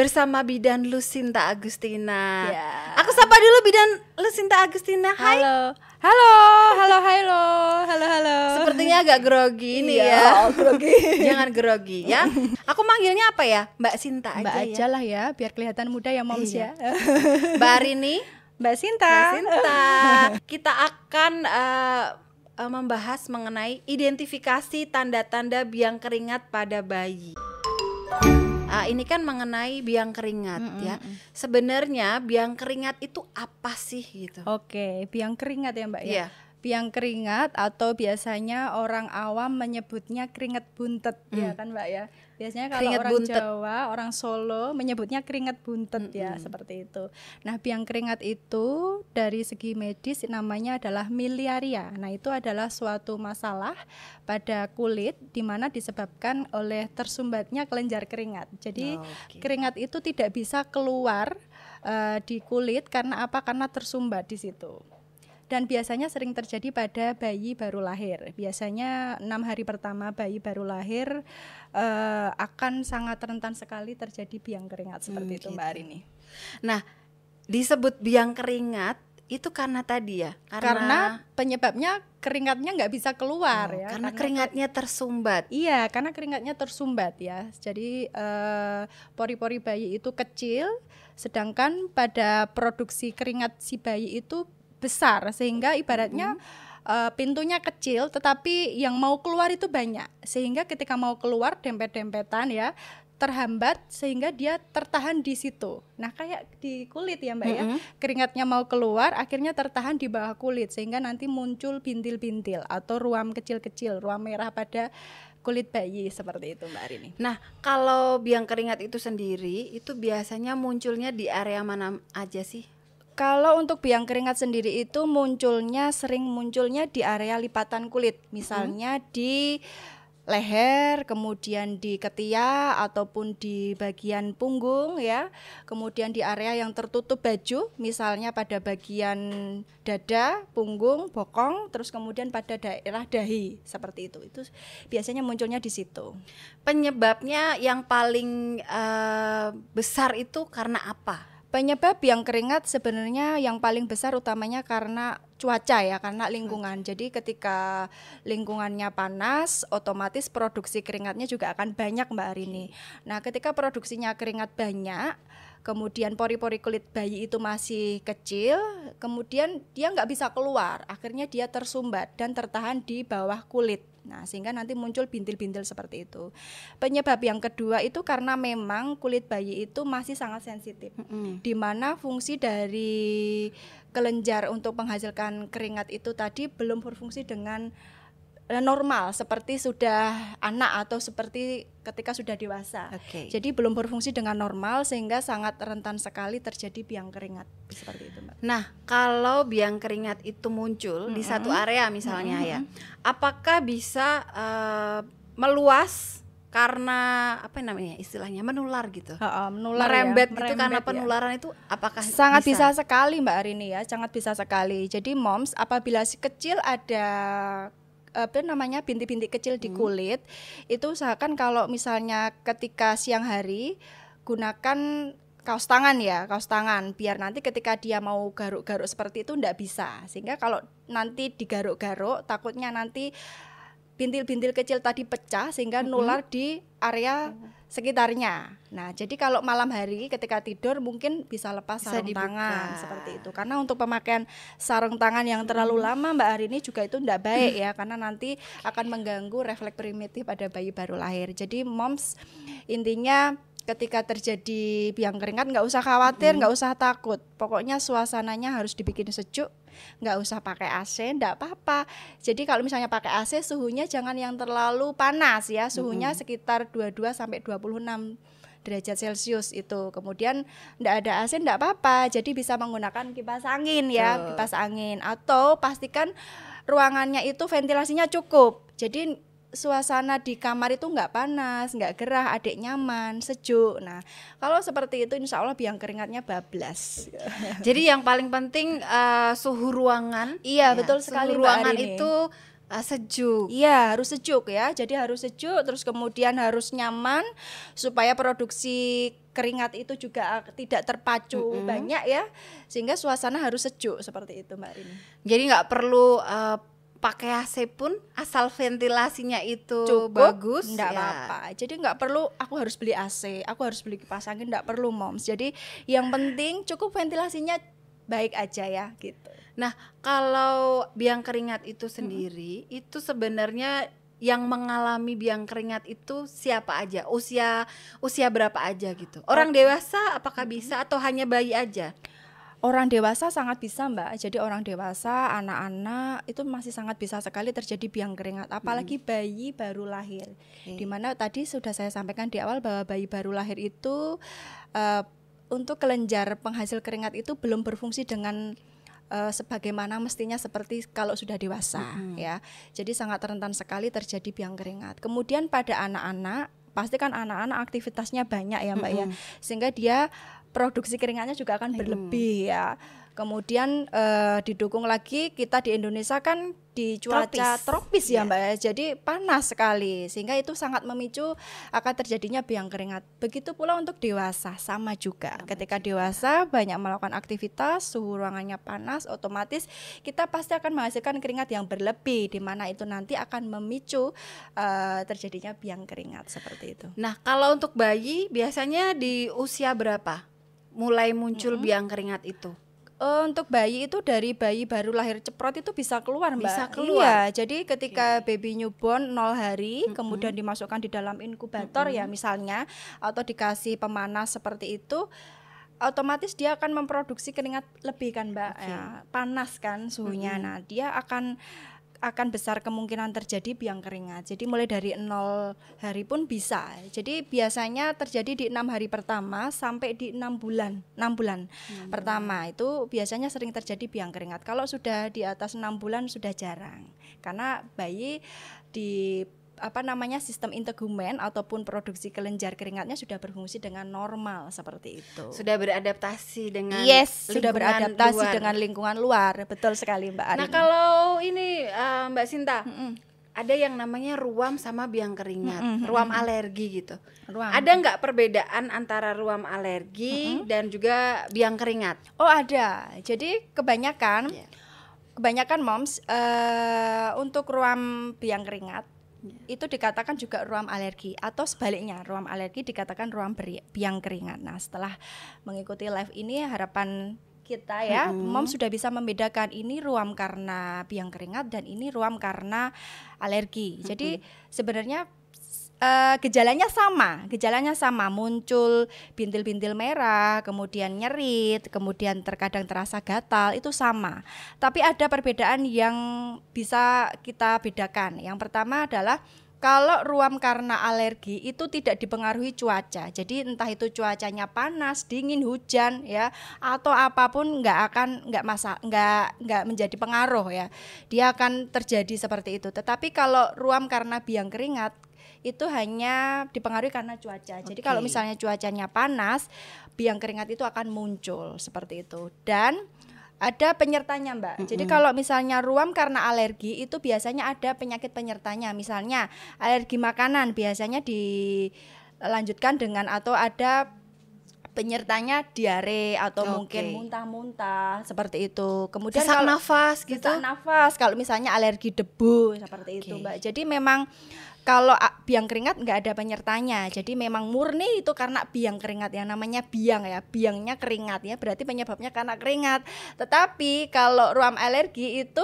bersama bidan Lucinta Agustina. Ya. Aku sapa dulu bidan Lucinta Agustina. Hai. Halo. Halo, halo, halo. Halo, halo. Sepertinya agak grogi nih Iya, ya. oh, grogi. Jangan grogi ya. Aku manggilnya apa ya? Mbak Sinta Mbak aja, aja ya. lah ya, biar kelihatan muda ya moms Iya. ya. Mbak Arini, Mbak Sinta. Mbak Sinta. Kita akan eh, membahas mengenai identifikasi tanda-tanda biang keringat pada bayi. Ah, ini kan mengenai biang keringat ya. mm. Sebenarnya biang keringat itu apa sih gitu? Oke, biang keringat ya Mbak ya. Biang keringat atau biasanya orang awam menyebutnya keringat buntet ya kan Mbak ya. Biasanya kalau Keringat orang buntet. Jawa, orang Solo menyebutnya keringat buntet ya seperti itu. Nah, biang keringat itu dari segi medis namanya adalah miliaria. Nah, itu adalah suatu masalah pada kulit di mana disebabkan oleh tersumbatnya kelenjar keringat. Jadi Oke. keringat itu tidak bisa keluar eh, di kulit karena apa? Karena tersumbat di situ dan biasanya sering terjadi pada bayi baru lahir. Biasanya enam hari pertama bayi baru lahir eh, akan sangat rentan sekali terjadi biang keringat seperti Hmm, itu gitu. Mbak Arini. Nah, disebut biang keringat itu karena tadi ya, Karena penyebabnya keringatnya nggak bisa keluar Oh, ya. karena keringatnya tersumbat. Iya, karena keringatnya tersumbat ya. Jadi eh, pori-pori bayi itu kecil, sedangkan pada produksi keringat si bayi itu besar sehingga ibaratnya eh, pintunya kecil, tetapi yang mau keluar itu banyak. Sehingga ketika mau keluar dempet-dempetan ya terhambat sehingga dia tertahan di situ. Nah, kayak di kulit ya, Mbak ya. Mm-mm. Keringatnya mau keluar akhirnya tertahan di bawah kulit sehingga nanti muncul bintil-bintil atau ruam kecil-kecil, ruam merah pada kulit bayi seperti itu, Mbak Arini. Nah, kalau biang keringat itu sendiri itu biasanya munculnya di area mana aja sih? Kalau untuk biang keringat sendiri itu munculnya sering munculnya di area lipatan kulit, misalnya di leher, kemudian di ketiak ataupun di bagian punggung ya. Kemudian di area yang tertutup baju, misalnya pada bagian dada, punggung, bokong, terus kemudian pada daerah dahi seperti itu. Itu biasanya munculnya di situ. Penyebabnya yang paling eh, besar itu karena apa? Penyebab biang keringat sebenarnya yang paling besar utamanya karena cuaca ya, karena lingkungan. Jadi ketika lingkungannya panas, otomatis produksi keringatnya juga akan banyak Mbak Arini. Nah, ketika produksinya keringat banyak, kemudian pori-pori kulit bayi itu masih kecil, kemudian dia nggak bisa keluar, akhirnya dia tersumbat dan tertahan di bawah kulit. Nah, sehingga nanti muncul bintil-bintil seperti itu. Penyebab yang kedua itu karena memang kulit bayi itu masih sangat sensitif di mana fungsi dari kelenjar untuk menghasilkan keringat itu tadi belum berfungsi dengan normal seperti sudah anak atau seperti ketika sudah dewasa. Oke. Jadi belum berfungsi dengan normal sehingga sangat rentan sekali terjadi biang keringat seperti itu, Mbak. Nah, kalau biang keringat itu muncul di satu area misalnya ya, apakah bisa eh, meluas karena apa namanya istilahnya menular gitu? Heeh, menular ya, merembet gitu merembet karena ya. penularan itu apakah sangat bisa. sekali Mbak Arini ya, sangat bisa sekali. Jadi moms apabila si kecil ada apa namanya bintik-bintik kecil di kulit, itu usahakan kalau misalnya ketika siang hari gunakan kaos tangan ya, kaos tangan. Biar nanti ketika dia mau garuk-garuk seperti itu ndak bisa. Sehingga kalau nanti digaruk-garuk takutnya nanti bintil-bintil kecil tadi pecah sehingga nular di area sekitarnya. Nah, jadi kalau malam hari ketika tidur mungkin bisa lepas Bisa sarung dibuka. tangan seperti itu. Karena untuk pemakaian sarung tangan yang terlalu lama Mbak Arini juga itu tidak baik ya karena nanti akan mengganggu refleks primitif pada bayi baru lahir. Jadi moms intinya ketika terjadi biang keringat nggak usah khawatir, nggak usah takut. Pokoknya suasananya harus dibikin sejuk, nggak usah pakai AC, nggak apa-apa. Jadi kalau misalnya pakai AC suhunya jangan yang terlalu panas ya, suhunya sekitar 22 sampai 26 derajat Celcius itu. Kemudian ndak ada AC ndak apa-apa. Jadi bisa menggunakan kipas angin ya, kipas angin atau pastikan ruangannya itu ventilasinya cukup. Jadi suasana di kamar itu nggak panas, nggak gerah, adik nyaman, sejuk. Nah, kalau seperti itu insya Allah biang keringatnya bablas. Jadi yang paling penting eh, suhu ruangan. Iya, Ya, betul suhu sekali Mbak ruangan itu uh, sejuk. Iya, harus sejuk ya. Jadi harus sejuk terus kemudian harus nyaman supaya produksi keringat itu juga uh, tidak terpacu Mm-mm. banyak ya. Sehingga suasana harus sejuk seperti itu, Mbak Rini. Jadi nggak perlu uh, pakai AC pun asal ventilasinya itu Cukup, bagus. Enggak ya. apa-apa. Jadi nggak perlu aku harus beli AC, aku harus beli kipas angin, enggak perlu, Moms. Jadi yang penting cukup ventilasinya baik aja ya gitu. Nah, kalau biang keringat itu sendiri, itu sebenarnya yang mengalami biang keringat itu siapa aja? Usia usia berapa aja gitu? Orang dewasa apakah bisa atau hanya bayi aja? Orang dewasa sangat bisa Mbak. Jadi orang dewasa, anak-anak itu masih sangat bisa sekali terjadi biang keringat. Apalagi bayi baru lahir. Oke. Di mana tadi sudah saya sampaikan di awal bahwa bayi baru lahir itu eh, untuk kelenjar penghasil keringat itu belum berfungsi dengan eh, sebagaimana mestinya seperti kalau sudah dewasa ya. Jadi sangat rentan sekali terjadi biang keringat. Kemudian pada anak-anak pasti kan anak-anak aktivitasnya banyak ya Mbak ya. Sehingga dia produksi keringatnya juga akan berlebih ya. Kemudian eh, didukung lagi kita di Indonesia kan di cuaca Tropis. tropis, ya Iya. Mbak ya. Jadi panas sekali sehingga itu sangat memicu akan terjadinya biang keringat. Begitu pula untuk dewasa sama juga. Ketika dewasa banyak melakukan aktivitas, suhu ruangannya panas, otomatis kita pasti akan menghasilkan keringat yang berlebih di mana itu nanti akan memicu eh, terjadinya biang keringat seperti itu. Nah, kalau untuk bayi biasanya di usia berapa mulai muncul biang keringat itu? Eh, untuk bayi itu dari bayi baru lahir ceprot itu bisa keluar mbak. Bisa keluar? Iya, jadi ketika baby newborn 0 hari kemudian dimasukkan di dalam inkubator ya misalnya atau dikasih pemanas seperti itu otomatis dia akan memproduksi keringat lebih kan mbak Oke. ya, panas kan suhunya nah dia akan akan besar kemungkinan terjadi biang keringat. Jadi mulai dari 0 hari pun bisa. Jadi biasanya terjadi di enam hari pertama sampai di enam bulan enam bulan pertama. Itu biasanya sering terjadi biang keringat. Kalau sudah di atas enam bulan sudah jarang. Karena bayi di apa namanya sistem integumen ataupun produksi kelenjar keringatnya sudah berfungsi dengan normal seperti itu. Sudah beradaptasi dengan yes, sudah beradaptasi luar. dengan lingkungan luar. Betul sekali Mbak Nah, Arin. kalau ini eh, Mbak Sinta, Mm-mm. ada yang namanya ruam sama biang keringat, Mm-mm, ruam alergi gitu. Ruam. Ada nggak perbedaan antara ruam alergi dan juga biang keringat? Oh, ada. Jadi kebanyakan Iya. kebanyakan moms eh untuk ruam biang keringat itu dikatakan juga ruam alergi atau sebaliknya ruam alergi dikatakan ruam beri- biang keringat. Nah, setelah mengikuti live ini harapan kita ya, mom sudah bisa membedakan ini ruam karena biang keringat dan ini ruam karena alergi. Jadi sebenarnya eh, gejalanya sama, gejalanya sama, muncul bintil-bintil merah, kemudian nyerit, kemudian terkadang terasa gatal, itu sama. Tapi ada perbedaan yang bisa kita bedakan. Yang pertama adalah kalau ruam karena alergi itu tidak dipengaruhi cuaca. Jadi entah itu cuacanya panas, dingin, hujan ya atau apa pun nggak akan nggak masa nggak nggak menjadi pengaruh ya. Dia akan terjadi seperti itu. Tetapi kalau ruam karena biang keringat itu hanya dipengaruhi karena cuaca. Jadi kalau misalnya cuacanya panas, biang keringat itu akan muncul seperti itu. Dan ada penyertanya, Mbak. Jadi kalau misalnya ruam karena alergi itu biasanya ada penyakit penyertanya. Misalnya alergi makanan biasanya dilanjutkan dengan atau ada penyertanya diare atau Oke. mungkin muntah-muntah seperti itu. Kemudan Sesak kalau nafas gitu. sesak nafas kalau misalnya alergi debu seperti itu Oke. mbak jadi memang kalau a- biang keringat nggak ada penyertanya. Jadi memang murni itu karena biang keringat yang namanya biang ya biangnya keringat ya berarti penyebabnya karena keringat. Tetapi kalau ruam alergi itu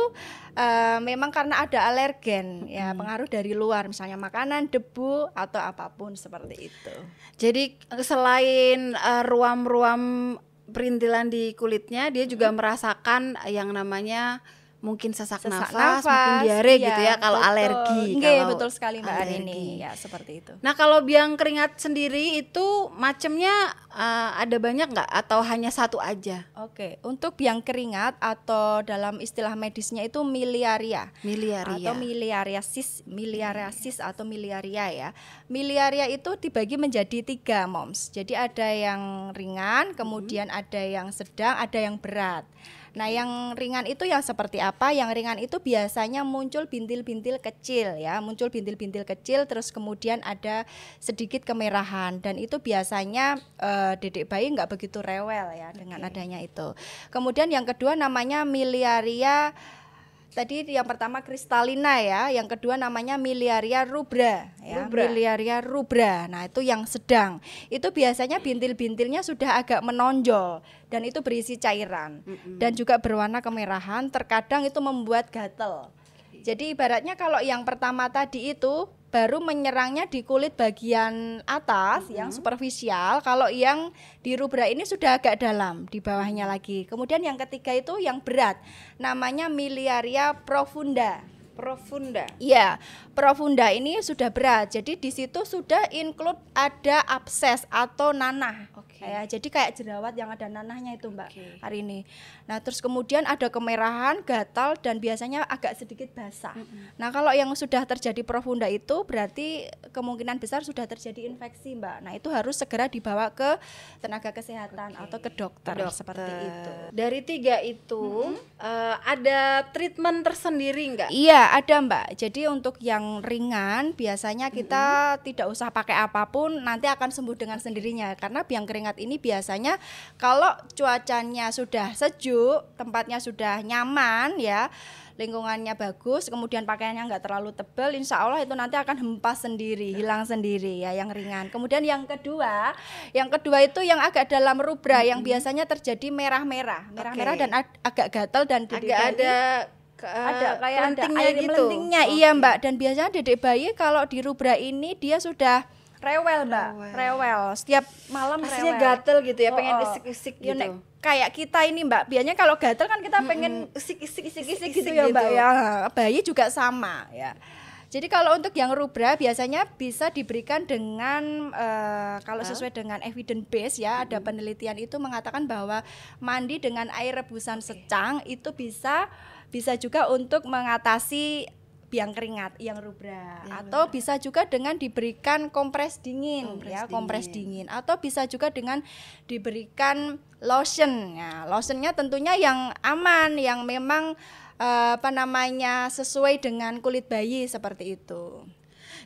eh, memang karena ada alergen ya pengaruh dari luar misalnya makanan debu atau apa pun seperti itu. Jadi eh, selain eh, ruam-ruam perintilan di kulitnya, dia juga merasakan yang namanya mungkin sesak, sesak nafas, mungkin diare iya, gitu ya kalau betul. alergi. Nggih, kalau betul sekali mbak alergi. Arini ya seperti itu Nah kalau biang keringat sendiri itu macamnya eh, ada banyak nggak atau hanya satu aja? Oke, untuk biang keringat atau dalam istilah medisnya itu miliaria Miliaria. atau miliariasis, miliariasis atau miliaria ya. Miliaria itu dibagi menjadi tiga moms. Jadi ada yang ringan, kemudian ada yang sedang, ada yang berat. Nah, yang ringan itu yang seperti apa? Yang ringan itu biasanya muncul bintil-bintil kecil ya, muncul bintil-bintil kecil terus kemudian ada sedikit kemerahan dan itu biasanya uh, dedek bayi nggak begitu rewel ya dengan adanya itu. Kemudian yang kedua namanya miliaria tadi yang pertama kristalina ya, yang kedua namanya miliaria rubra ya, rubra. miliaria rubra. Nah, itu yang sedang. Itu biasanya bintil-bintilnya sudah agak menonjol dan itu berisi cairan mm -hmm. dan juga berwarna kemerahan, terkadang itu membuat gatel. Jadi ibaratnya kalau yang pertama tadi itu baru menyerangnya di kulit bagian atas mm -hmm. yang superficial. Kalau yang di rubra ini sudah agak dalam di bawahnya lagi. Kemudian yang ketiga itu yang berat, namanya miliaria profunda. Profunda. Iya, profunda ini sudah berat. Jadi di situ sudah include ada abses atau nanah. Okay. Ya, jadi kayak jerawat yang ada nanahnya itu, Mbak, okay. hari ini. Nah, terus kemudian ada kemerahan, gatal dan biasanya agak sedikit basah. Mm -hmm. Nah, kalau yang sudah terjadi profunda itu berarti kemungkinan besar sudah terjadi infeksi, Mbak. Nah, itu harus segera dibawa ke tenaga kesehatan okay. atau ke dokter, dokter seperti itu. Dari tiga itu mm -hmm. uh, ada treatment tersendiri enggak? Iya, ada Mbak. Jadi untuk yang ringan biasanya kita mm-hmm. tidak usah pakai apa pun nanti akan sembuh dengan sendirinya karena biang keringat ini biasanya kalau cuacanya sudah sejuk, tempatnya sudah nyaman ya lingkungannya bagus, kemudian pakaiannya nggak terlalu tebal, insya Allah itu nanti akan hempas sendiri, hilang sendiri ya yang ringan. Kemudian yang kedua, yang kedua itu yang agak dalam rubra, hmm. yang biasanya terjadi merah-merah, merah-merah okay. dan ag agak gatal dan agak ada ke, ada kayak ada air gitu. melentingnya okay. iya mbak dan biasanya dedek bayi kalau di rubra ini dia sudah rewel mbak. Rewel, rewel. setiap malam Pastinya rewel. gatel gitu ya oh, pengen isik-isik oh. gitu. kayak kita ini mbak. Biasanya kalau gatel kan kita pengen isik-isik isik-isik gitu, ya mbak gitu. ya. Bayi juga sama ya. Jadi kalau untuk yang rubra biasanya bisa diberikan dengan uh, kalau sesuai dengan evidence base ya, ada penelitian itu mengatakan bahwa mandi dengan air rebusan secang itu bisa bisa juga untuk mengatasi biang keringat yang rubra. Ya, atau bisa juga dengan diberikan kompres dingin kompres ya dingin. kompres dingin. Atau bisa juga dengan diberikan lotion ya. Lotionnya tentunya yang aman yang memang uh, apa namanya sesuai dengan kulit bayi seperti itu.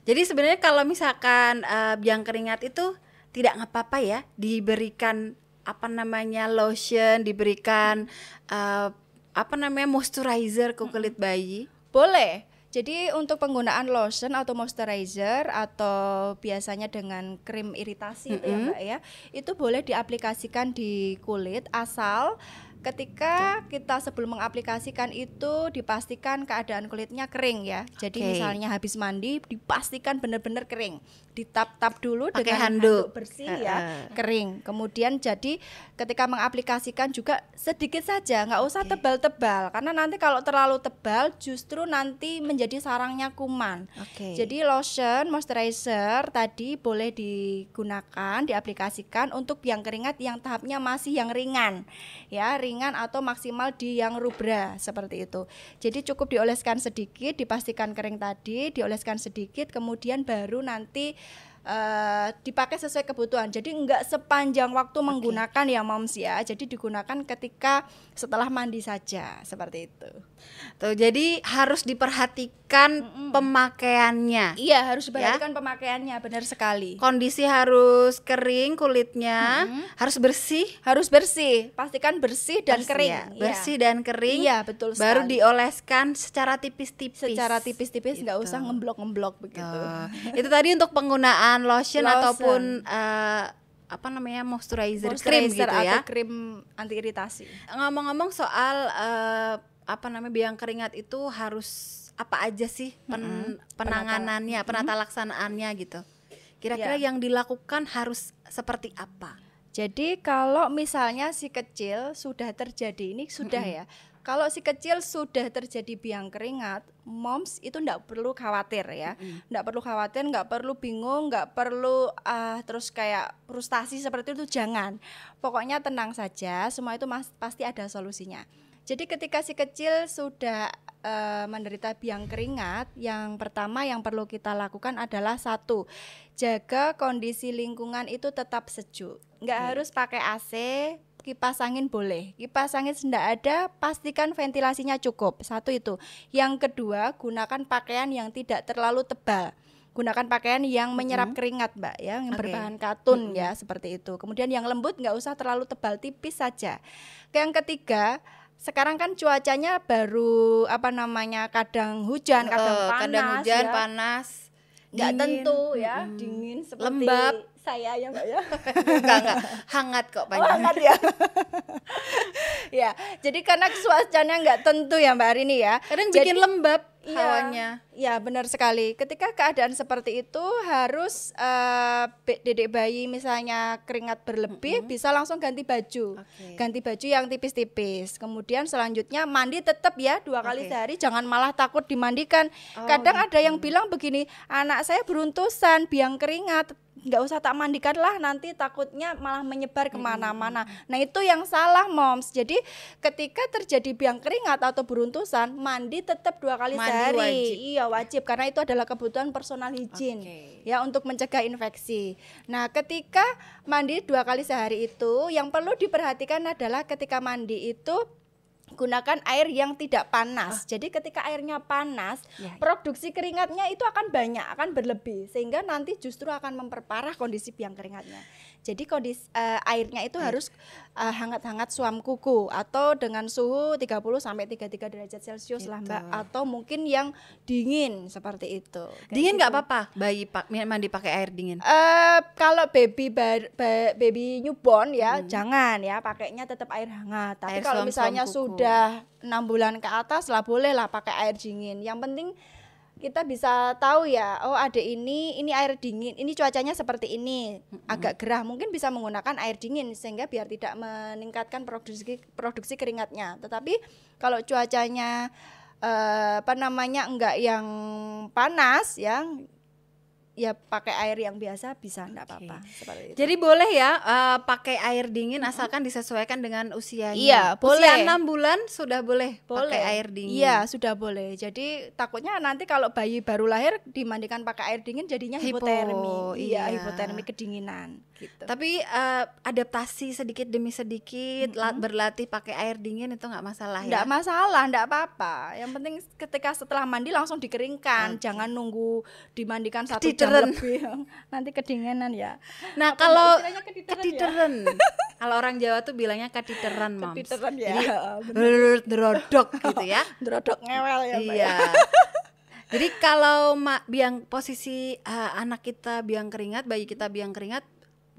Jadi sebenarnya kalau misalkan uh, biang keringat itu tidak apa-apa ya. Diberikan apa namanya lotion diberikan uh, apa namanya moisturizer ke kulit bayi? Boleh. Jadi untuk penggunaan lotion atau moisturizer atau biasanya dengan krim iritasi mm -hmm. ya Mbak ya, itu boleh diaplikasikan di kulit asal ketika kita sebelum mengaplikasikan itu dipastikan keadaan kulitnya kering ya. Jadi okay. misalnya habis mandi dipastikan benar-benar kering. Ditap-tap dulu Pake dengan handuk. handuk bersih uh -uh. ya, kering. Kemudian jadi ketika mengaplikasikan juga sedikit saja, nggak usah tebal-tebal karena nanti kalau terlalu tebal justru nanti menjadi sarangnya kuman. Okay. Jadi lotion, moisturizer tadi boleh digunakan, diaplikasikan untuk biang keringat yang tahapnya masih yang ringan. Ya, ringan atau maksimal di yang rubra seperti itu. Jadi cukup dioleskan sedikit, dipastikan kering tadi, dioleskan sedikit, kemudian baru nanti uh, dipakai sesuai kebutuhan. Jadi enggak sepanjang waktu okay. menggunakan ya moms ya. Jadi digunakan ketika setelah mandi saja seperti itu. Tuh, jadi harus diperhatikan mm -mm. pemakaiannya. Iya, harus ya. diperhatikan ya? pemakaiannya, benar sekali. Kondisi harus kering kulitnya, mm -hmm. harus bersih, harus bersih. Pastikan bersih dan bersih kering. Ya? Bersih iya. dan kering. Iya, betul sekali. Baru dioleskan secara tipis-tipis. Secara tipis-tipis nggak gitu. usah ngemblok-ngemblok begitu. Oh. Itu tadi untuk penggunaan lotion, lotion. ataupun uh, apa namanya moisturizer, moisturizer krim gitu atau ya. krim anti iritasi. Ngomong-ngomong soal uh, apa namanya biang keringat itu harus apa aja sih pen, mm -hmm. penanganannya, penata laksanaannya gitu. Kira-kira yeah. yang dilakukan harus seperti apa? Jadi kalau misalnya si kecil sudah terjadi ini sudah mm -hmm. ya. Kalau si kecil sudah terjadi biang keringat, moms itu tidak perlu khawatir ya, tidak mm -hmm. perlu khawatir, nggak perlu bingung, nggak perlu uh, terus kayak frustasi seperti itu jangan. Pokoknya tenang saja, semua itu mas, pasti ada solusinya. Jadi ketika si kecil sudah uh, menderita biang keringat, yang pertama yang perlu kita lakukan adalah satu, jaga kondisi lingkungan itu tetap sejuk. Nggak hmm. harus pakai AC, kipas angin boleh. Kipas angin tidak ada, pastikan ventilasinya cukup. Satu itu. Yang kedua, gunakan pakaian yang tidak terlalu tebal. Gunakan pakaian yang menyerap keringat, Mbak, ya, yang Oke. berbahan katun ya, seperti itu. Kemudian yang lembut nggak usah terlalu tebal, tipis saja. Yang ketiga, sekarang kan cuacanya baru apa namanya kadang hujan, kadang Eh, panas, kadang hujan, ya. panas, nggak tentu ya, Mm-mm. dingin seperti Lembab. Saya ya Mbak ya. enggak, enggak. Hangat kok Oh, banyak. hangat ya. ya, jadi karena cuacanya nggak tentu ya Mbak Arini ya. Kadang Jadi- bikin lembab Iya, hawanya. Ya benar sekali. Ketika keadaan seperti itu harus be- dedek bayi misalnya keringat berlebih bisa langsung ganti baju, Oke. ganti baju yang tipis-tipis. Kemudian selanjutnya mandi tetap ya dua kali Oke. sehari. Jangan malah takut dimandikan. Oh, Kadang ada yang bilang begini, anak saya beruntusan biang keringat nggak usah tak mandikan lah nanti takutnya malah menyebar ke mana-mana. Nah itu yang salah moms. Jadi ketika terjadi biang keringat atau beruntusan mandi tetap dua kali Mandi sehari. wajib. Iya wajib karena itu adalah kebutuhan personal hygiene Oke. ya untuk mencegah infeksi. Nah ketika mandi dua kali sehari itu yang perlu diperhatikan adalah ketika mandi itu gunakan air yang tidak panas. Jadi ketika airnya panas, Ya, ya. produksi keringatnya itu akan banyak, akan berlebih sehingga nanti justru akan memperparah kondisi biang keringatnya. Jadi kondisi eh, airnya itu harus eh, hangat-hangat suam kuku atau dengan suhu 30 sampai 33 derajat Celcius lah, Mbak, Gitu. atau mungkin yang dingin seperti itu. Kayak Dingin nggak gitu. apa-apa bayi pak mandi pakai air dingin. Eh kalau baby bar- ba- baby newborn ya jangan ya pakainya tetap air hangat. Hmm. Air Tapi kalau suam-suam misalnya kuku. sudah enam bulan ke atas lah boleh lah pakai air dingin. Yang penting kita bisa tahu ya, oh ada ini, ini air dingin, ini cuacanya seperti ini, agak gerah, mungkin bisa menggunakan air dingin sehingga biar tidak meningkatkan produksi produksi keringatnya. Tetapi kalau cuacanya eh, apa namanya enggak yang panas ya, ya pakai air yang biasa bisa enggak apa-apa seperti itu. Jadi boleh ya eh, pakai air dingin asalkan disesuaikan dengan usianya. Iya, Usia boleh. 6 bulan sudah boleh, boleh pakai air dingin. Iya, sudah boleh. Jadi takutnya nanti kalau bayi baru lahir dimandikan pakai air dingin jadinya Hipo, hipotermi. iya. Iya, hipotermi kedinginan gitu. Tapi eh, adaptasi sedikit demi sedikit, la- berlatih pakai air dingin itu nggak masalah Enggak ya. masalah, enggak apa-apa. Yang penting ketika setelah mandi langsung dikeringkan, Oke. jangan nunggu dimandikan satu Ketiteren. lebih. Nanti kedinginan ya. Nah, Apa, kalau ketiteren ya? kalau orang Jawa tuh bilangnya ketiteran, Moms. Ketiteren ya. Jadi drodok gitu ya. Drodok ngewel ya, Mbak. iya. Jadi kalau ma- biang posisi eh, anak kita biang keringat, bayi kita biang keringat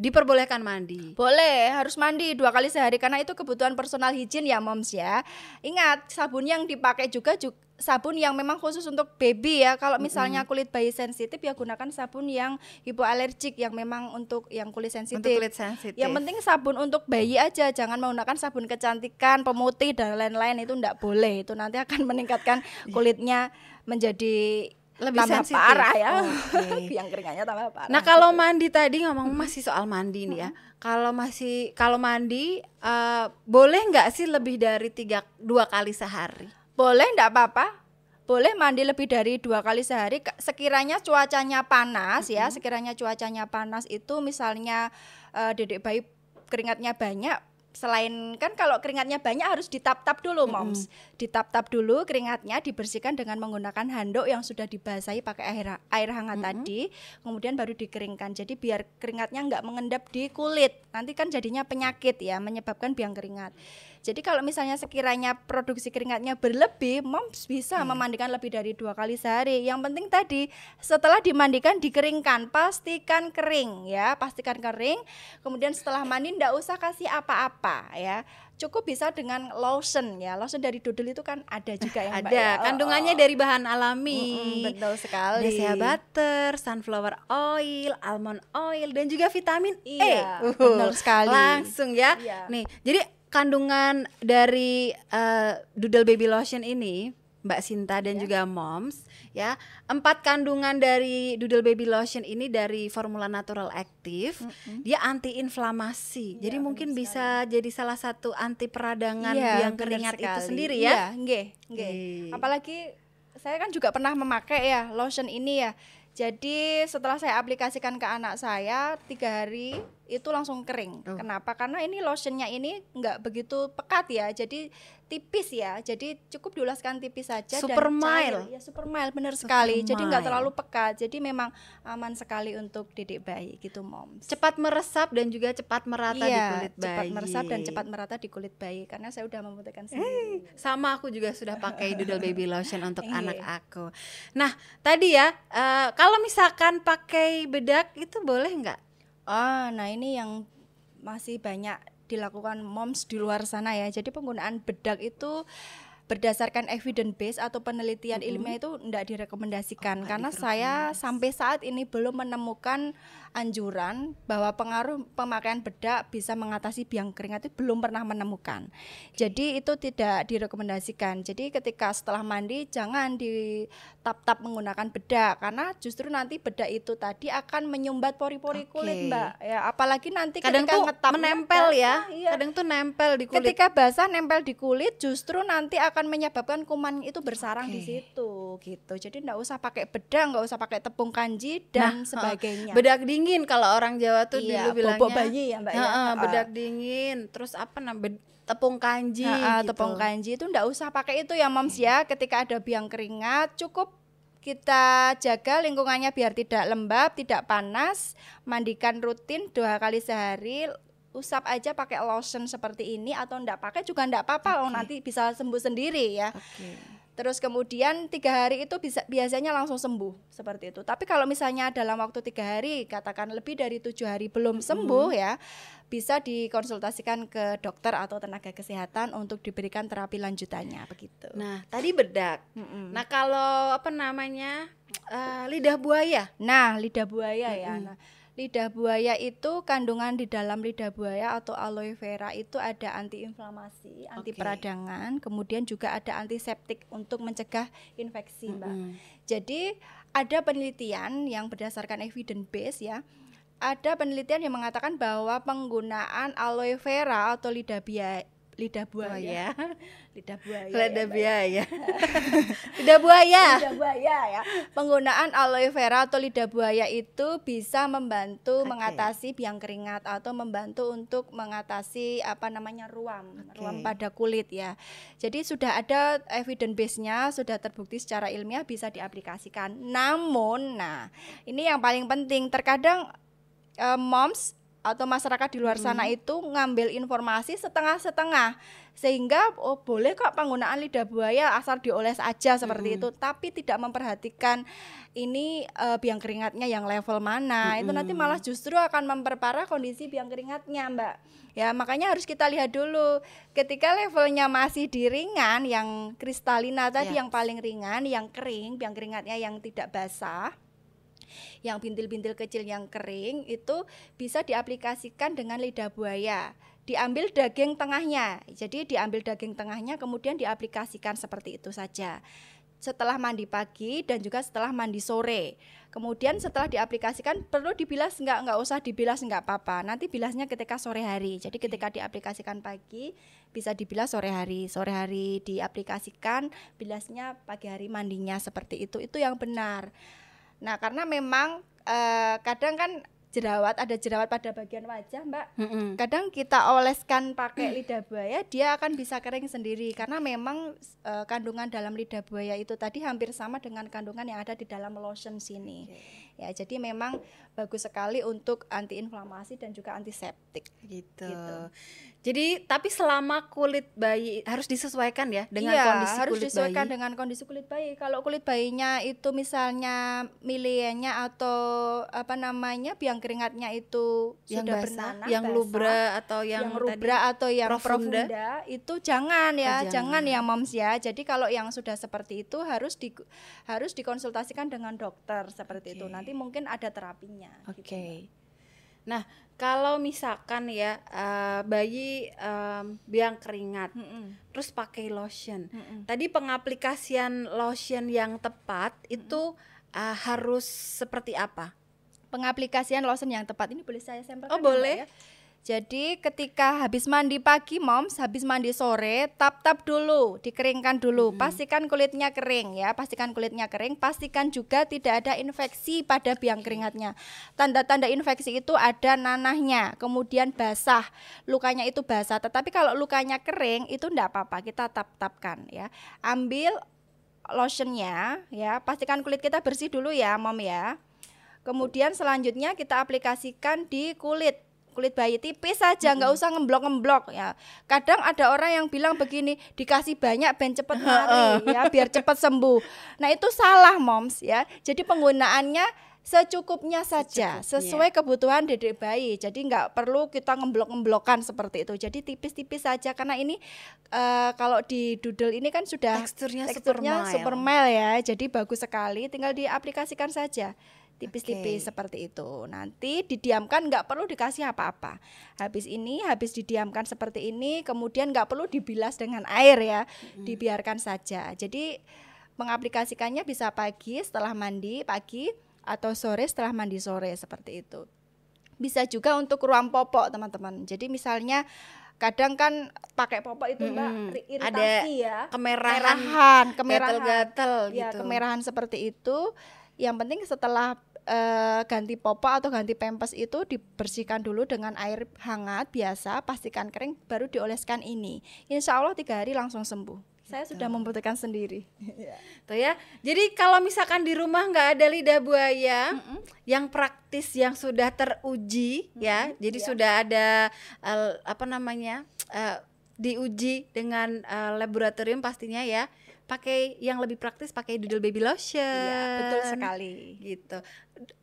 diperbolehkan mandi. Boleh, harus mandi dua kali sehari karena itu kebutuhan personal hygiene ya moms ya. Ingat, sabun yang dipakai juga ju- sabun yang memang khusus untuk baby ya. Kalau misalnya kulit bayi sensitif ya gunakan sabun yang hipoalergik yang memang untuk yang kulit sensitif. Untuk kulit sensitif. Yang penting sabun untuk bayi aja, jangan menggunakan sabun kecantikan, pemutih dan lain-lain itu enggak boleh. Itu nanti akan meningkatkan kulitnya menjadi Lebih tambah sensitif. parah ya. Oke. Biang keringatnya tambah parah. Nah kalau mandi tadi ngomong masih soal mandi nih ya. Kalau masih kalau mandi eh, boleh nggak sih lebih dari tiga dua kali sehari? Boleh enggak apa-apa. Boleh mandi lebih dari dua kali sehari sekiranya cuacanya panas ya, sekiranya cuacanya panas itu misalnya eh, dedek bayi keringatnya banyak selain kan kalau keringatnya banyak harus ditap-tap dulu moms. Ditap-tap dulu keringatnya dibersihkan dengan menggunakan handuk yang sudah dibasahi pakai air air hangat tadi kemudian baru dikeringkan. Jadi biar keringatnya nggak mengendap di kulit. Nanti kan jadinya penyakit ya menyebabkan biang keringat jadi kalau misalnya sekiranya produksi keringatnya berlebih, moms bisa memandikan lebih dari dua kali sehari. Yang penting tadi setelah dimandikan dikeringkan, pastikan kering ya, pastikan kering. Kemudian setelah mandi ndak usah kasih apa-apa ya. Cukup bisa dengan lotion ya. Lotion dari dodol itu kan ada juga ya, Mbak. Ada ya. Oh, kandungannya oh. dari bahan alami. Mm-mm, betul sekali. Ada shea butter, sunflower oil, almond oil dan juga vitamin Iya, E. benar sekali. Langsung ya. Iya. Nih, jadi kandungan dari eh, Doodle Baby Lotion ini Mbak Sinta dan Iya. juga Moms ya. Empat kandungan dari Doodle Baby Lotion ini dari formula natural aktif. Dia anti-inflamasi. jadi Iya, mungkin bisa jadi salah satu anti peradangan Iya, biang benar keringat itu sekali. sendiri Iya, ya. nggih, nggih. Oke. Apalagi saya kan juga pernah memakai ya lotion ini ya. Jadi setelah saya aplikasikan ke anak saya tiga hari itu langsung kering. Oh. Kenapa? Karena ini lotionnya ini nggak begitu pekat ya, jadi tipis ya. Jadi cukup diulaskan tipis saja Super dan mild. cair. Ya super mild benar sekali. Jadi nggak mild. terlalu pekat. Jadi memang aman sekali untuk didik bayi gitu moms. cepat meresap dan juga cepat merata di Iya, kulit bayi. cepat meresap dan cepat merata di kulit bayi karena saya udah membuktikan sendiri. Sama aku juga sudah pakai Doodle Baby Lotion untuk Iya. anak aku. Nah, tadi ya, eh, kalau misalkan pakai bedak itu boleh nggak? Ah, nah ini yang masih banyak dilakukan moms di luar sana ya. Jadi penggunaan bedak itu berdasarkan evidence base atau penelitian ilmiah itu tidak direkomendasikan Oh, karena saya sampai saat ini belum menemukan anjuran bahwa pengaruh pemakaian bedak bisa mengatasi biang keringat itu belum pernah menemukan. Jadi itu tidak direkomendasikan. Jadi ketika setelah mandi jangan di tap-tap menggunakan bedak karena justru nanti bedak itu tadi akan menyumbat pori-pori kulit, Oke. Mbak. Ya, apalagi nanti Kadang ketika tuh menempel ya, basah, iya. kadang tuh nempel di kulit. Ketika basah nempel di kulit justru nanti akan menyebabkan kuman itu bersarang di Oke. situ gitu. Jadi nggak usah pakai bedak, nggak usah pakai tepung kanji dan Nah, sebagainya. bedak dingin kalau orang Jawa tuh Iya, dulu bilangnya. bayi ya, Mbak ya. Heeh, Heeh. bedak dingin. Terus apa namanya? Tepung kanji Ha-ha, gitu. tepung kanji itu ndak usah pakai itu ya moms ya ketika ada biang keringat cukup kita jaga lingkungannya biar tidak lembab tidak panas mandikan rutin dua kali sehari usap aja pakai lotion seperti ini atau ndak pakai juga ndak apa-apa oh, Oke. nanti bisa sembuh sendiri ya Oke. Terus kemudian tiga hari itu bisa biasanya langsung sembuh seperti itu. Tapi kalau misalnya dalam waktu tiga hari, katakan lebih dari tujuh hari belum sembuh ya, bisa dikonsultasikan ke dokter atau tenaga kesehatan untuk diberikan terapi lanjutannya begitu. Nah, tadi bedak. Mm-mm. Nah, kalau apa namanya? eh, lidah buaya. Nah, lidah buaya ya. Mm-mm. Nah, lidah buaya itu kandungan di dalam lidah buaya atau aloe vera itu ada antiinflamasi, anti peradangan, kemudian juga ada antiseptik untuk mencegah infeksi, Mbak. Mm-mm. Jadi ada penelitian yang berdasarkan evidence base ya. Ada penelitian yang mengatakan bahwa penggunaan aloe vera atau lidah buaya lidah Oh buaya ya. lidah buaya Lidah ya, buaya. lidah buaya. lidah buaya ya. Penggunaan aloe vera atau lidah buaya itu bisa membantu Oke. mengatasi biang keringat atau membantu untuk mengatasi apa namanya ruam, Oke. ruam pada kulit ya. Jadi sudah ada evidence base-nya, sudah terbukti secara ilmiah bisa diaplikasikan. Namun, nah, ini yang paling penting terkadang eh, moms atau masyarakat di luar sana itu ngambil informasi setengah-setengah. Sehingga oh boleh kok penggunaan lidah buaya asal dioles aja seperti itu. Tapi tidak memperhatikan ini eh, biang keringatnya yang level mana. Itu nanti malah justru akan memperparah kondisi biang keringatnya mbak. Ya makanya harus kita lihat dulu. Ketika levelnya masih di ringan yang kristalina tadi Yes. yang paling ringan yang kering biang keringatnya yang tidak basah yang bintil-bintil kecil yang kering itu bisa diaplikasikan dengan lidah buaya. Diambil daging tengahnya. Jadi diambil daging tengahnya kemudian diaplikasikan seperti itu saja. Setelah mandi pagi dan juga setelah mandi sore. Kemudian setelah diaplikasikan perlu dibilas nggak nggak usah dibilas nggak apa-apa. Nanti bilasnya ketika sore hari. Jadi ketika diaplikasikan pagi bisa dibilas sore hari. Sore hari diaplikasikan, bilasnya pagi hari mandinya seperti itu. Itu yang benar. Nah, karena memang eh, kadang kan jerawat ada jerawat pada bagian wajah, Mbak. Mm-mm. Kadang kita oleskan pakai lidah buaya, dia akan bisa kering sendiri karena memang eh, kandungan dalam lidah buaya itu tadi hampir sama dengan kandungan yang ada di dalam lotion sini. Ya, jadi memang bagus sekali untuk antiinflamasi dan juga antiseptik. Gitu. Gitu. Jadi tapi selama kulit bayi harus disesuaikan ya dengan iya, kondisi harus kulit disesuaikan bayi. dengan kondisi kulit bayi. Kalau kulit bayinya itu misalnya milenianya atau apa namanya biang keringatnya itu yang sudah basah, bernanah, yang basah, lubra atau yang, yang, tadi- rubra atau yang profunda? profunda, itu jangan ya, Oh, jangan. jangan. ya moms ya. Jadi kalau yang sudah seperti itu harus di harus dikonsultasikan dengan dokter seperti itu. Oke. Nanti mungkin ada terapinya. Oke. gitu, Mbak. Nah, kalau misalkan ya eh, bayi em, biang keringat, Mm-mm, terus pakai lotion. mm-mm. Tadi pengaplikasian lotion yang tepat itu eh, harus seperti apa? Pengaplikasian lotion yang tepat ini boleh saya sampaikan Oh, ya, boleh. ya? Jadi ketika habis mandi pagi, moms, habis mandi sore, tap-tap dulu, dikeringkan dulu. Pastikan kulitnya kering ya, pastikan kulitnya kering. Pastikan juga tidak ada infeksi pada biang keringatnya. Tanda-tanda infeksi itu ada nanahnya, kemudian basah, lukanya itu basah. Tetapi kalau lukanya kering itu enggak apa-apa, kita tap-tapkan ya. Ambil lotionnya ya, pastikan kulit kita bersih dulu ya, mom ya. Kemudian selanjutnya kita aplikasikan di kulit kulit bayi tipis saja nggak usah ngemblok ngemblok ya. Kadang ada orang yang bilang begini dikasih banyak ben cepet mari ya biar cepet sembuh. Nah itu salah moms ya. Jadi penggunaannya secukupnya saja Secukupnya. sesuai kebutuhan dedek bayi. Jadi nggak perlu kita ngemblok ngemblokan seperti itu. Jadi tipis-tipis saja karena ini eh, kalau di doodle ini kan sudah Teksturnya teksturnya super super ya. Jadi bagus sekali tinggal diaplikasikan saja tipis-tipis Oke. seperti itu. Nanti didiamkan nggak perlu dikasih apa-apa. Habis ini habis didiamkan seperti ini, kemudian nggak perlu dibilas dengan air ya, dibiarkan saja. Jadi mengaplikasikannya bisa pagi setelah mandi pagi atau sore setelah mandi sore seperti itu. Bisa juga untuk ruang popok teman-teman. Jadi misalnya kadang kan pakai popok itu mbak ri- Ada iritasi ya Kemerahan, kemerahan gatal-gatal ya gitu. kemerahan seperti itu yang penting setelah eh, ganti popok atau ganti pempes itu dibersihkan dulu dengan air hangat biasa pastikan kering baru dioleskan ini insya Allah tiga hari langsung sembuh saya sudah membuktikan sendiri Tuh ya. Jadi kalau misalkan di rumah nggak ada lidah buaya yang praktis yang sudah teruji ya. Jadi iya. sudah ada eh, apa namanya? eh, diuji dengan eh, laboratorium pastinya ya. Pakai yang lebih praktis pakai Doodle Baby Lotion. Iya, betul sekali Gitu.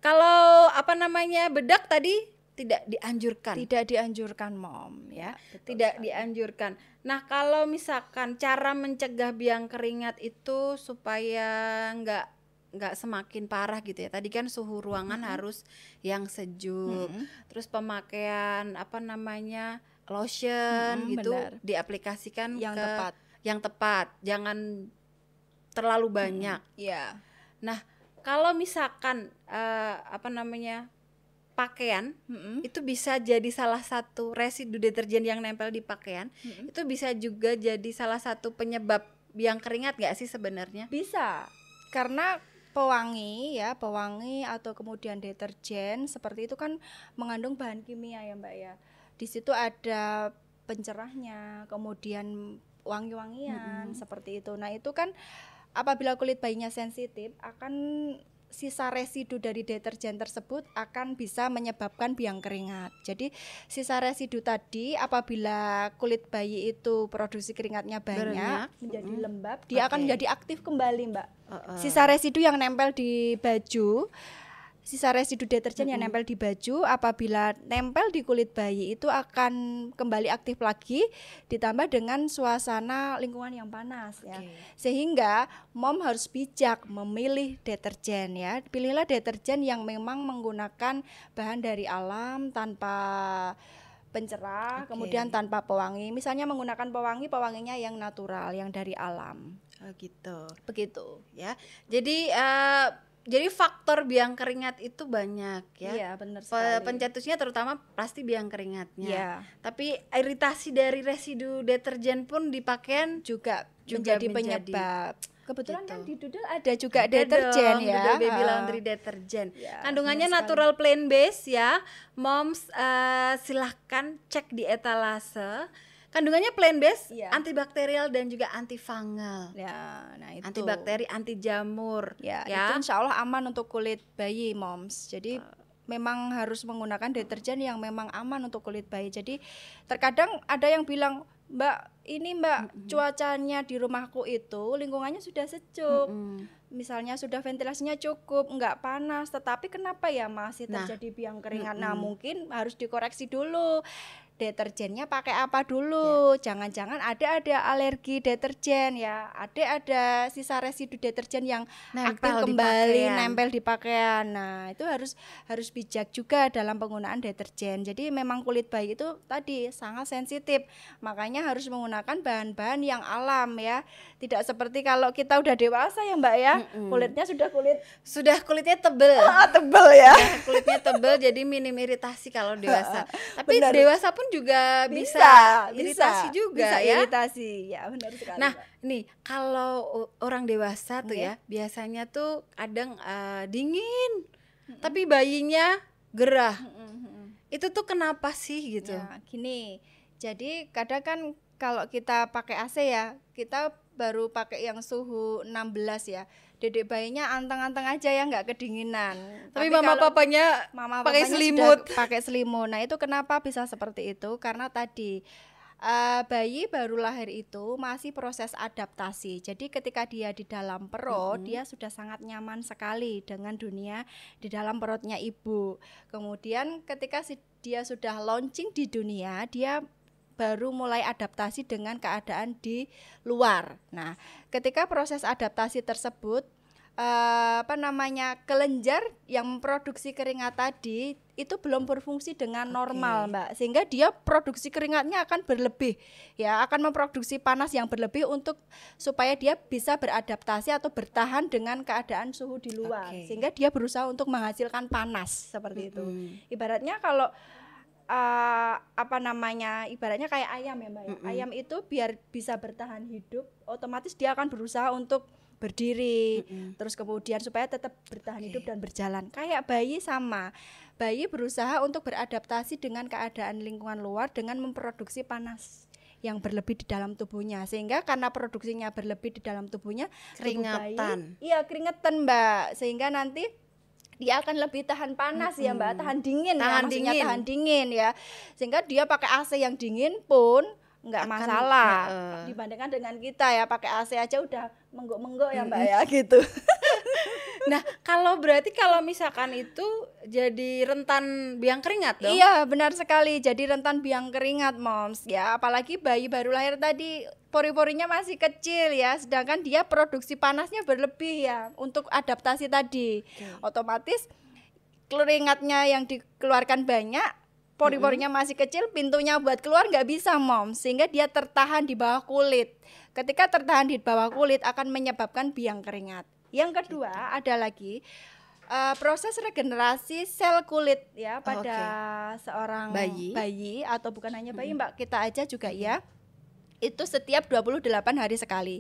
Kalau apa namanya? bedak tadi tidak dianjurkan. tidak dianjurkan mom ya betul tidak sekali. dianjurkan. Nah, kalau misalkan cara mencegah biang keringat itu supaya nggak nggak semakin parah gitu ya. Tadi kan suhu ruangan harus yang sejuk. Mm-mm. Terus pemakaian apa namanya? lotion Mm-mm, gitu benar. diaplikasikan yang ke tepat yang tepat. Jangan terlalu banyak. ya Nah, kalau misalkan eh, apa namanya? pakaian Mm-mm. itu bisa jadi salah satu residu deterjen yang nempel di pakaian Mm-mm. itu bisa juga jadi salah satu penyebab biang keringat gak sih sebenarnya Bisa, karena pewangi ya, pewangi atau kemudian deterjen seperti itu kan mengandung bahan kimia ya Mbak ya. Di situ ada pencerahnya, kemudian wangi-wangian seperti itu. Nah, itu kan apabila kulit bayinya sensitif akan sisa residu dari deterjen tersebut akan bisa menyebabkan biang keringat. Jadi sisa residu tadi apabila kulit bayi itu produksi keringatnya banyak, Banyak, menjadi mm-mm. lembab, dia akan Oke. menjadi aktif kembali, Mbak. Heeh. Sisa residu yang nempel di baju, sisa residu deterjen yang Mm-mm. nempel di baju apabila nempel di kulit bayi itu akan kembali aktif lagi ditambah dengan suasana lingkungan yang panas ya. Oke. Sehingga mom harus bijak memilih deterjen ya. Pilihlah deterjen yang memang menggunakan bahan dari alam tanpa pencerah, Oke. kemudian tanpa pewangi. Misalnya menggunakan pewangi, pewanginya yang natural, yang dari alam. Oh, gitu Begitu. ya jadi eh, jadi faktor biang keringat itu banyak ya Iya, benar sekali. pencetusnya terutama pasti biang keringatnya Iya, tapi iritasi dari residu deterjen pun di pakaian juga, Juga menjadi menjadi. penyebab. Kebetulan Gitu. kan di Doodle ada juga Ada deterjen dong, ya. Doodle baby laundry deterjen Ya, Kandungannya natural plain base ya. Moms eh, silahkan cek di etalase. Kandungannya plain base, Iya. antibakterial dan juga antifungal. Ya, nah itu. Antibakteri, anti jamur. Ya, ya. itu insya Allah aman untuk kulit bayi, moms. Jadi memang harus menggunakan deterjen yang memang aman untuk kulit bayi. Jadi terkadang ada yang bilang, Mbak, ini Mbak cuacanya di rumahku itu lingkungannya sudah sejuk. Mm-mm. Misalnya sudah ventilasinya cukup, nggak panas, tetapi kenapa ya masih Nah, terjadi biang keringat? Nah, mm-mm. mungkin harus dikoreksi dulu. Deterjennya pakai apa dulu. Jangan-jangan ada ada alergi deterjen ya. Ada ada sisa residu deterjen yang aktif Nempel di kembali pakaian. nempel di pakaian. Nah, itu harus harus bijak juga dalam penggunaan deterjen. Jadi memang kulit bayi itu tadi sangat sensitif. Makanya harus menggunakan bahan-bahan yang alam ya. Tidak seperti kalau kita udah dewasa ya, Mbak ya. Kulitnya sudah kulit Sudah kulitnya tebel. ah, tebel ya. Ya, kulitnya tebel jadi minim iritasi kalau dewasa. Tapi Benar. dewasa pun juga bisa, bisa, iritasi juga bisa ya. iritasi. Ya, benar sekali. Nah, Mbak. nih kalau orang dewasa tuh Iya. ya, biasanya tuh kadang eh, dingin, tapi bayinya gerah. Itu tuh kenapa sih gitu? Ya, gini. Jadi kadang kan kalau kita pakai AC ya, kita baru pakai yang suhu 16 ya. Dedek bayinya anteng-anteng aja ya nggak kedinginan. Tapi, mama kalau papanya mama pakai papanya selimut. pakai selimut. Nah, itu kenapa bisa seperti itu? Karena tadi eh, bayi baru lahir itu masih proses adaptasi. Jadi ketika dia di dalam perut, dia sudah sangat nyaman sekali dengan dunia di dalam perutnya ibu. Kemudian ketika si- dia sudah launching di dunia, dia baru mulai adaptasi dengan keadaan di luar. Nah, ketika proses adaptasi tersebut eh, apa namanya kelenjar yang memproduksi keringat tadi itu belum berfungsi dengan normal, Mbak. Sehingga dia produksi keringatnya akan berlebih. Ya, akan memproduksi panas yang berlebih untuk supaya dia bisa beradaptasi atau bertahan dengan keadaan suhu di luar. Oke. Sehingga dia berusaha untuk menghasilkan panas seperti itu. Mm-mm. Ibaratnya kalau eh, apa namanya ibaratnya kayak ayam ya mbak ya. ayam itu biar bisa bertahan hidup otomatis dia akan berusaha untuk berdiri terus kemudian supaya tetap bertahan hidup dan berjalan. Kayak bayi sama bayi berusaha untuk beradaptasi dengan keadaan lingkungan luar dengan memproduksi panas yang berlebih di dalam tubuhnya. Sehingga karena produksinya berlebih di dalam tubuhnya tubuh bayi- Keringetan. iya keringetan mbak. Sehingga nanti dia akan lebih tahan panas ya mbak tahan dingin ya Tahan maksudnya dingin. tahan dingin ya sehingga dia pakai AC yang dingin pun nggak masalah heeh. dibandingkan dengan kita ya pakai AC aja udah menggok-menggok ya mbak ya gitu Nah, kalau berarti kalau misalkan itu jadi rentan biang keringat dong? Iya, benar sekali. Jadi rentan biang keringat, moms. Ya, apalagi bayi baru lahir tadi pori-porinya masih kecil ya, sedangkan dia produksi panasnya berlebih ya untuk adaptasi tadi. Otomatis keringatnya yang dikeluarkan banyak, pori-porinya masih kecil, pintunya buat keluar nggak bisa, moms. Sehingga dia tertahan di bawah kulit. Ketika tertahan di bawah kulit akan menyebabkan biang keringat. Yang kedua ada lagi eh, proses regenerasi sel kulit ya pada seorang Bayi. bayi atau bukan hanya bayi Mbak, kita aja juga ya. Itu setiap 28 hari sekali.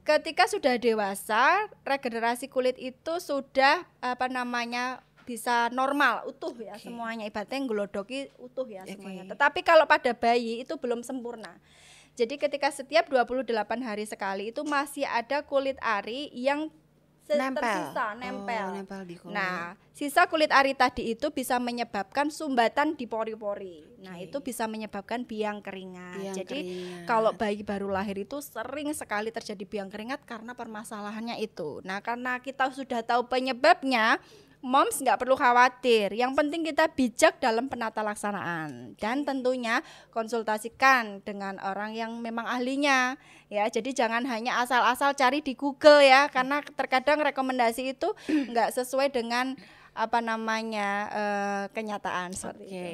Ketika sudah dewasa, regenerasi kulit itu sudah apa namanya bisa normal utuh ya semuanya ibaratnya nggelodoki utuh ya Oke. semuanya. Tetapi kalau pada bayi itu belum sempurna. Jadi ketika setiap 28 hari sekali itu masih ada kulit ari yang Nempel. tersisa nempel. Oh, nempel di kulit. Nah, sisa kulit ari tadi itu bisa menyebabkan sumbatan di pori-pori. Nah, Oke. itu bisa menyebabkan biang keringat. Biang Jadi keringat. kalau bayi baru lahir itu sering sekali terjadi biang keringat karena permasalahannya itu. Nah, karena kita sudah tahu penyebabnya, moms nggak perlu khawatir. Yang penting kita bijak dalam penata laksanaan dan tentunya konsultasikan dengan orang yang memang ahlinya. Ya, jadi jangan hanya asal-asal cari di Google ya, karena terkadang rekomendasi itu nggak sesuai dengan apa namanya eh, kenyataan seperti. Oke.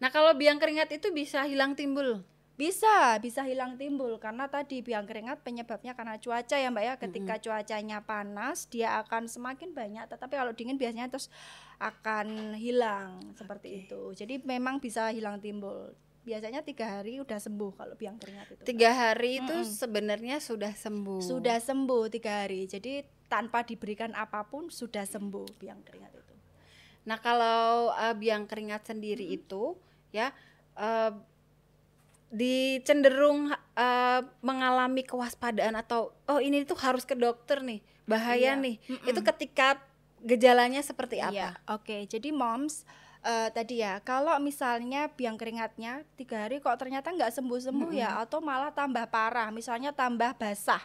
Nah, kalau biang keringat itu bisa hilang timbul. Bisa, bisa hilang timbul karena tadi biang keringat penyebabnya karena cuaca ya Mbak ya. Ketika cuacanya panas, dia akan semakin banyak, tetapi kalau dingin biasanya terus akan hilang seperti itu. Jadi memang bisa hilang timbul. Biasanya tiga hari udah sembuh kalau biang keringat itu. Tiga hari itu sebenarnya sudah sembuh. Sudah sembuh tiga hari. Jadi tanpa diberikan apa pun sudah sembuh biang keringat itu. Nah, kalau eh, biang keringat sendiri itu ya eh, di cenderung eh, mengalami kewaspadaan atau oh ini tuh harus ke dokter nih, bahaya Iya. nih. Itu ketika gejalanya seperti apa? Iya, oke. Jadi moms eh, tadi ya, kalau misalnya biang keringatnya tiga hari kok ternyata nggak sembuh-sembuh ya, atau malah tambah parah, misalnya tambah basah,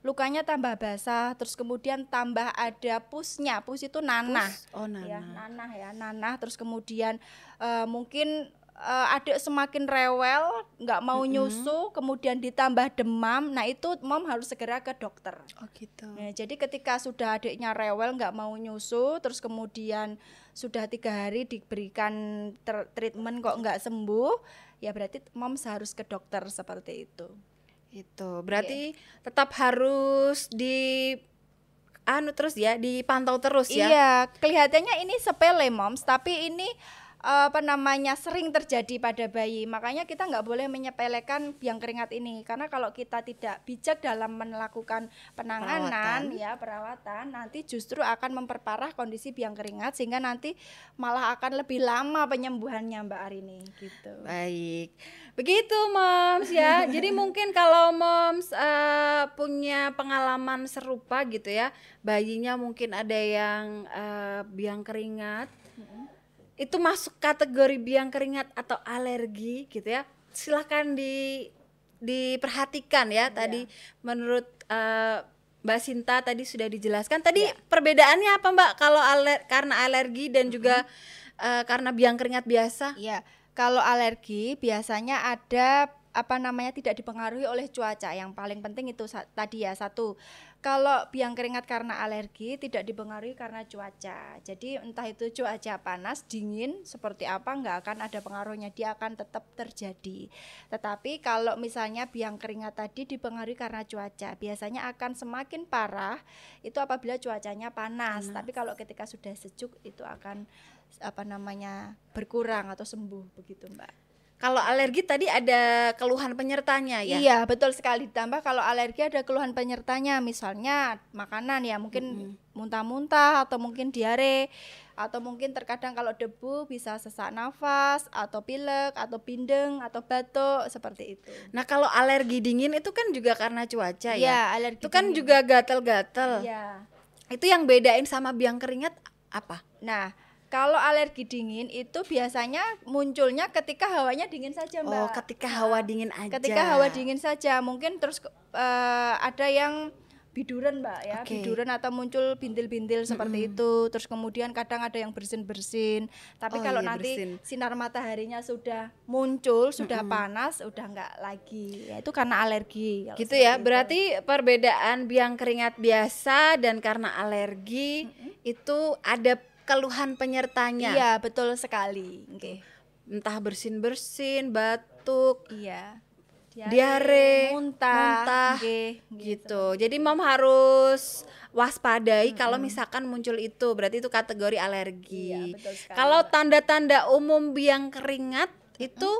lukanya tambah basah, terus kemudian tambah ada pusnya, pus itu nanah, Pus? Oh, ya Nana. nanah ya, nanah, terus kemudian eh, mungkin eh, adik semakin rewel, nggak mau nyusu, kemudian ditambah demam, nah itu mom harus segera ke dokter. Oh gitu. Nah, jadi ketika sudah adiknya rewel nggak mau nyusu, terus kemudian sudah tiga hari diberikan treatment kok nggak sembuh, ya berarti mom harus ke dokter seperti itu. Itu berarti tetap harus di anu terus ya, dipantau terus ya. Iya, kelihatannya ini sepele moms, tapi ini apa namanya sering terjadi pada bayi. Makanya kita nggak boleh menyepelekan biang keringat ini, karena kalau kita tidak bijak dalam melakukan penanganan, Perawatan. ya perawatan, nanti justru akan memperparah kondisi biang keringat sehingga nanti malah akan lebih lama penyembuhannya Mbak Arini gitu. Baik. Begitu Moms ya. Jadi mungkin kalau Moms eh, punya pengalaman serupa gitu ya, bayinya mungkin ada yang eh, biang keringat. Itu masuk kategori biang keringat atau alergi gitu ya. Silahkan di diperhatikan ya tadi menurut eh, Mbak Sinta tadi sudah dijelaskan. Tadi perbedaannya apa Mbak kalau aler karena alergi dan juga eh, karena biang keringat biasa? Iya, kalau alergi biasanya ada apa namanya tidak dipengaruhi oleh cuaca. Yang paling penting itu tadi ya satu. Kalau biang keringat karena alergi tidak dipengaruhi karena cuaca. Jadi entah itu cuaca panas, dingin, seperti apa nggak akan ada pengaruhnya. Dia akan tetap terjadi. Tetapi kalau misalnya biang keringat tadi dipengaruhi karena cuaca, biasanya akan semakin parah itu apabila cuacanya panas. Tapi kalau ketika sudah sejuk itu akan apa namanya berkurang atau sembuh begitu mbak. Kalau alergi tadi ada keluhan penyertanya ya. Iya betul sekali ditambah kalau alergi ada keluhan penyertanya misalnya makanan ya mungkin muntah-muntah atau mungkin diare atau mungkin terkadang kalau debu bisa sesak nafas atau pilek atau bindeng atau batuk seperti itu. Nah kalau alergi dingin itu kan juga karena cuaca ya. Iya alergi Itu kan dingin. juga gatal-gatal. Iya. Itu yang bedain sama biang keringat apa? Nah kalau alergi dingin itu biasanya munculnya ketika hawanya dingin saja mbak. Oh ketika hawa dingin aja. ketika hawa dingin saja mungkin terus eh, ada yang biduran mbak ya Oke. biduran atau muncul bintil-bintil seperti itu terus kemudian kadang ada yang bersin-bersin tapi Oh kalau iya, nanti bersin. sinar mataharinya sudah muncul sudah panas udah nggak lagi ya itu karena alergi Gitu ya. itu. Berarti perbedaan biang keringat biasa dan karena alergi itu ada keluhan penyertanya. iya betul sekali Oke. Entah bersin-bersin, batuk, iya Diare, muntah, muntah, Nggih, gitu. Jadi mom harus waspadai kalau Mm-mm. misalkan muncul itu, berarti itu kategori alergi. Iya, betul sekali, kalau tanda-tanda umum biang keringat itu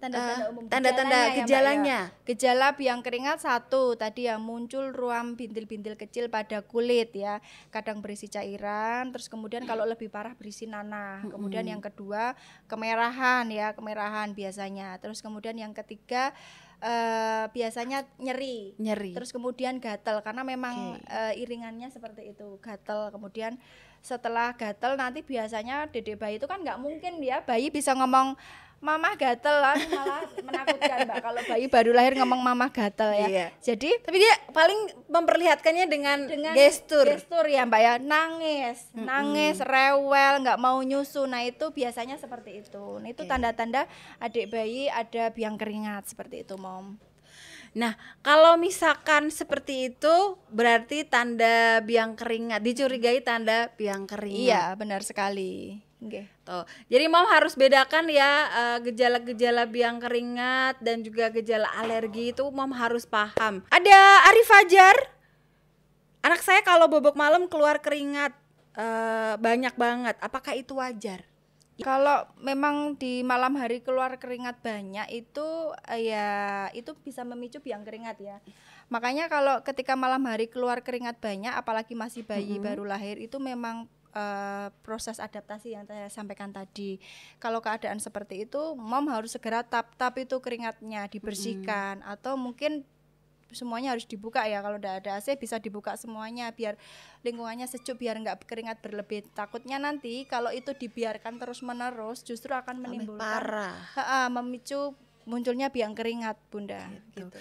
tanda-tanda umum tanda-tanda gejalanya ya, ya. gejalanya. Gejala biang keringat satu tadi ya muncul ruam bintil-bintil kecil pada kulit ya, kadang berisi cairan, terus kemudian kalau lebih parah berisi nanah. Kemudian yang kedua kemerahan ya, kemerahan biasanya. Terus kemudian yang ketiga eh, biasanya nyeri. nyeri. Terus kemudian gatal karena memang Oke. eh, iringannya seperti itu gatal. Kemudian setelah gatal nanti biasanya dedek bayi itu kan nggak mungkin ya bayi bisa ngomong mama gatel lah malah menakutkan mbak kalau bayi baru lahir ngomong mama gatel ya. Iya. Jadi Tapi dia paling memperlihatkannya dengan, dengan gestur. gestur ya mbak ya nangis nangis rewel nggak mau nyusu nah itu biasanya seperti itu nah itu Oke. tanda-tanda adik bayi ada biang keringat seperti itu mom Nah, kalau misalkan seperti itu berarti tanda biang keringat, dicurigai tanda biang keringat. iya benar sekali Nggih. Tuh. Jadi mom harus bedakan ya eh, gejala-gejala biang keringat dan juga gejala alergi itu mom harus paham. Ada Ari Fajar. Anak saya kalau bobok malam keluar keringat eh, banyak banget. Apakah itu wajar? Kalau memang di malam hari keluar keringat banyak itu eh, ya itu bisa memicu biang keringat ya. Makanya kalau ketika malam hari keluar keringat banyak apalagi masih bayi baru lahir itu memang eh, proses adaptasi yang saya sampaikan tadi. Kalau keadaan seperti itu mom harus segera tap-tap itu keringatnya dibersihkan atau mungkin semuanya harus dibuka ya kalau udah ada AC bisa dibuka semuanya biar lingkungannya sejuk biar nggak keringat berlebih takutnya nanti kalau itu dibiarkan terus menerus justru akan menimbulkan parah. Memicu munculnya biang keringat bunda Gitu. gitu.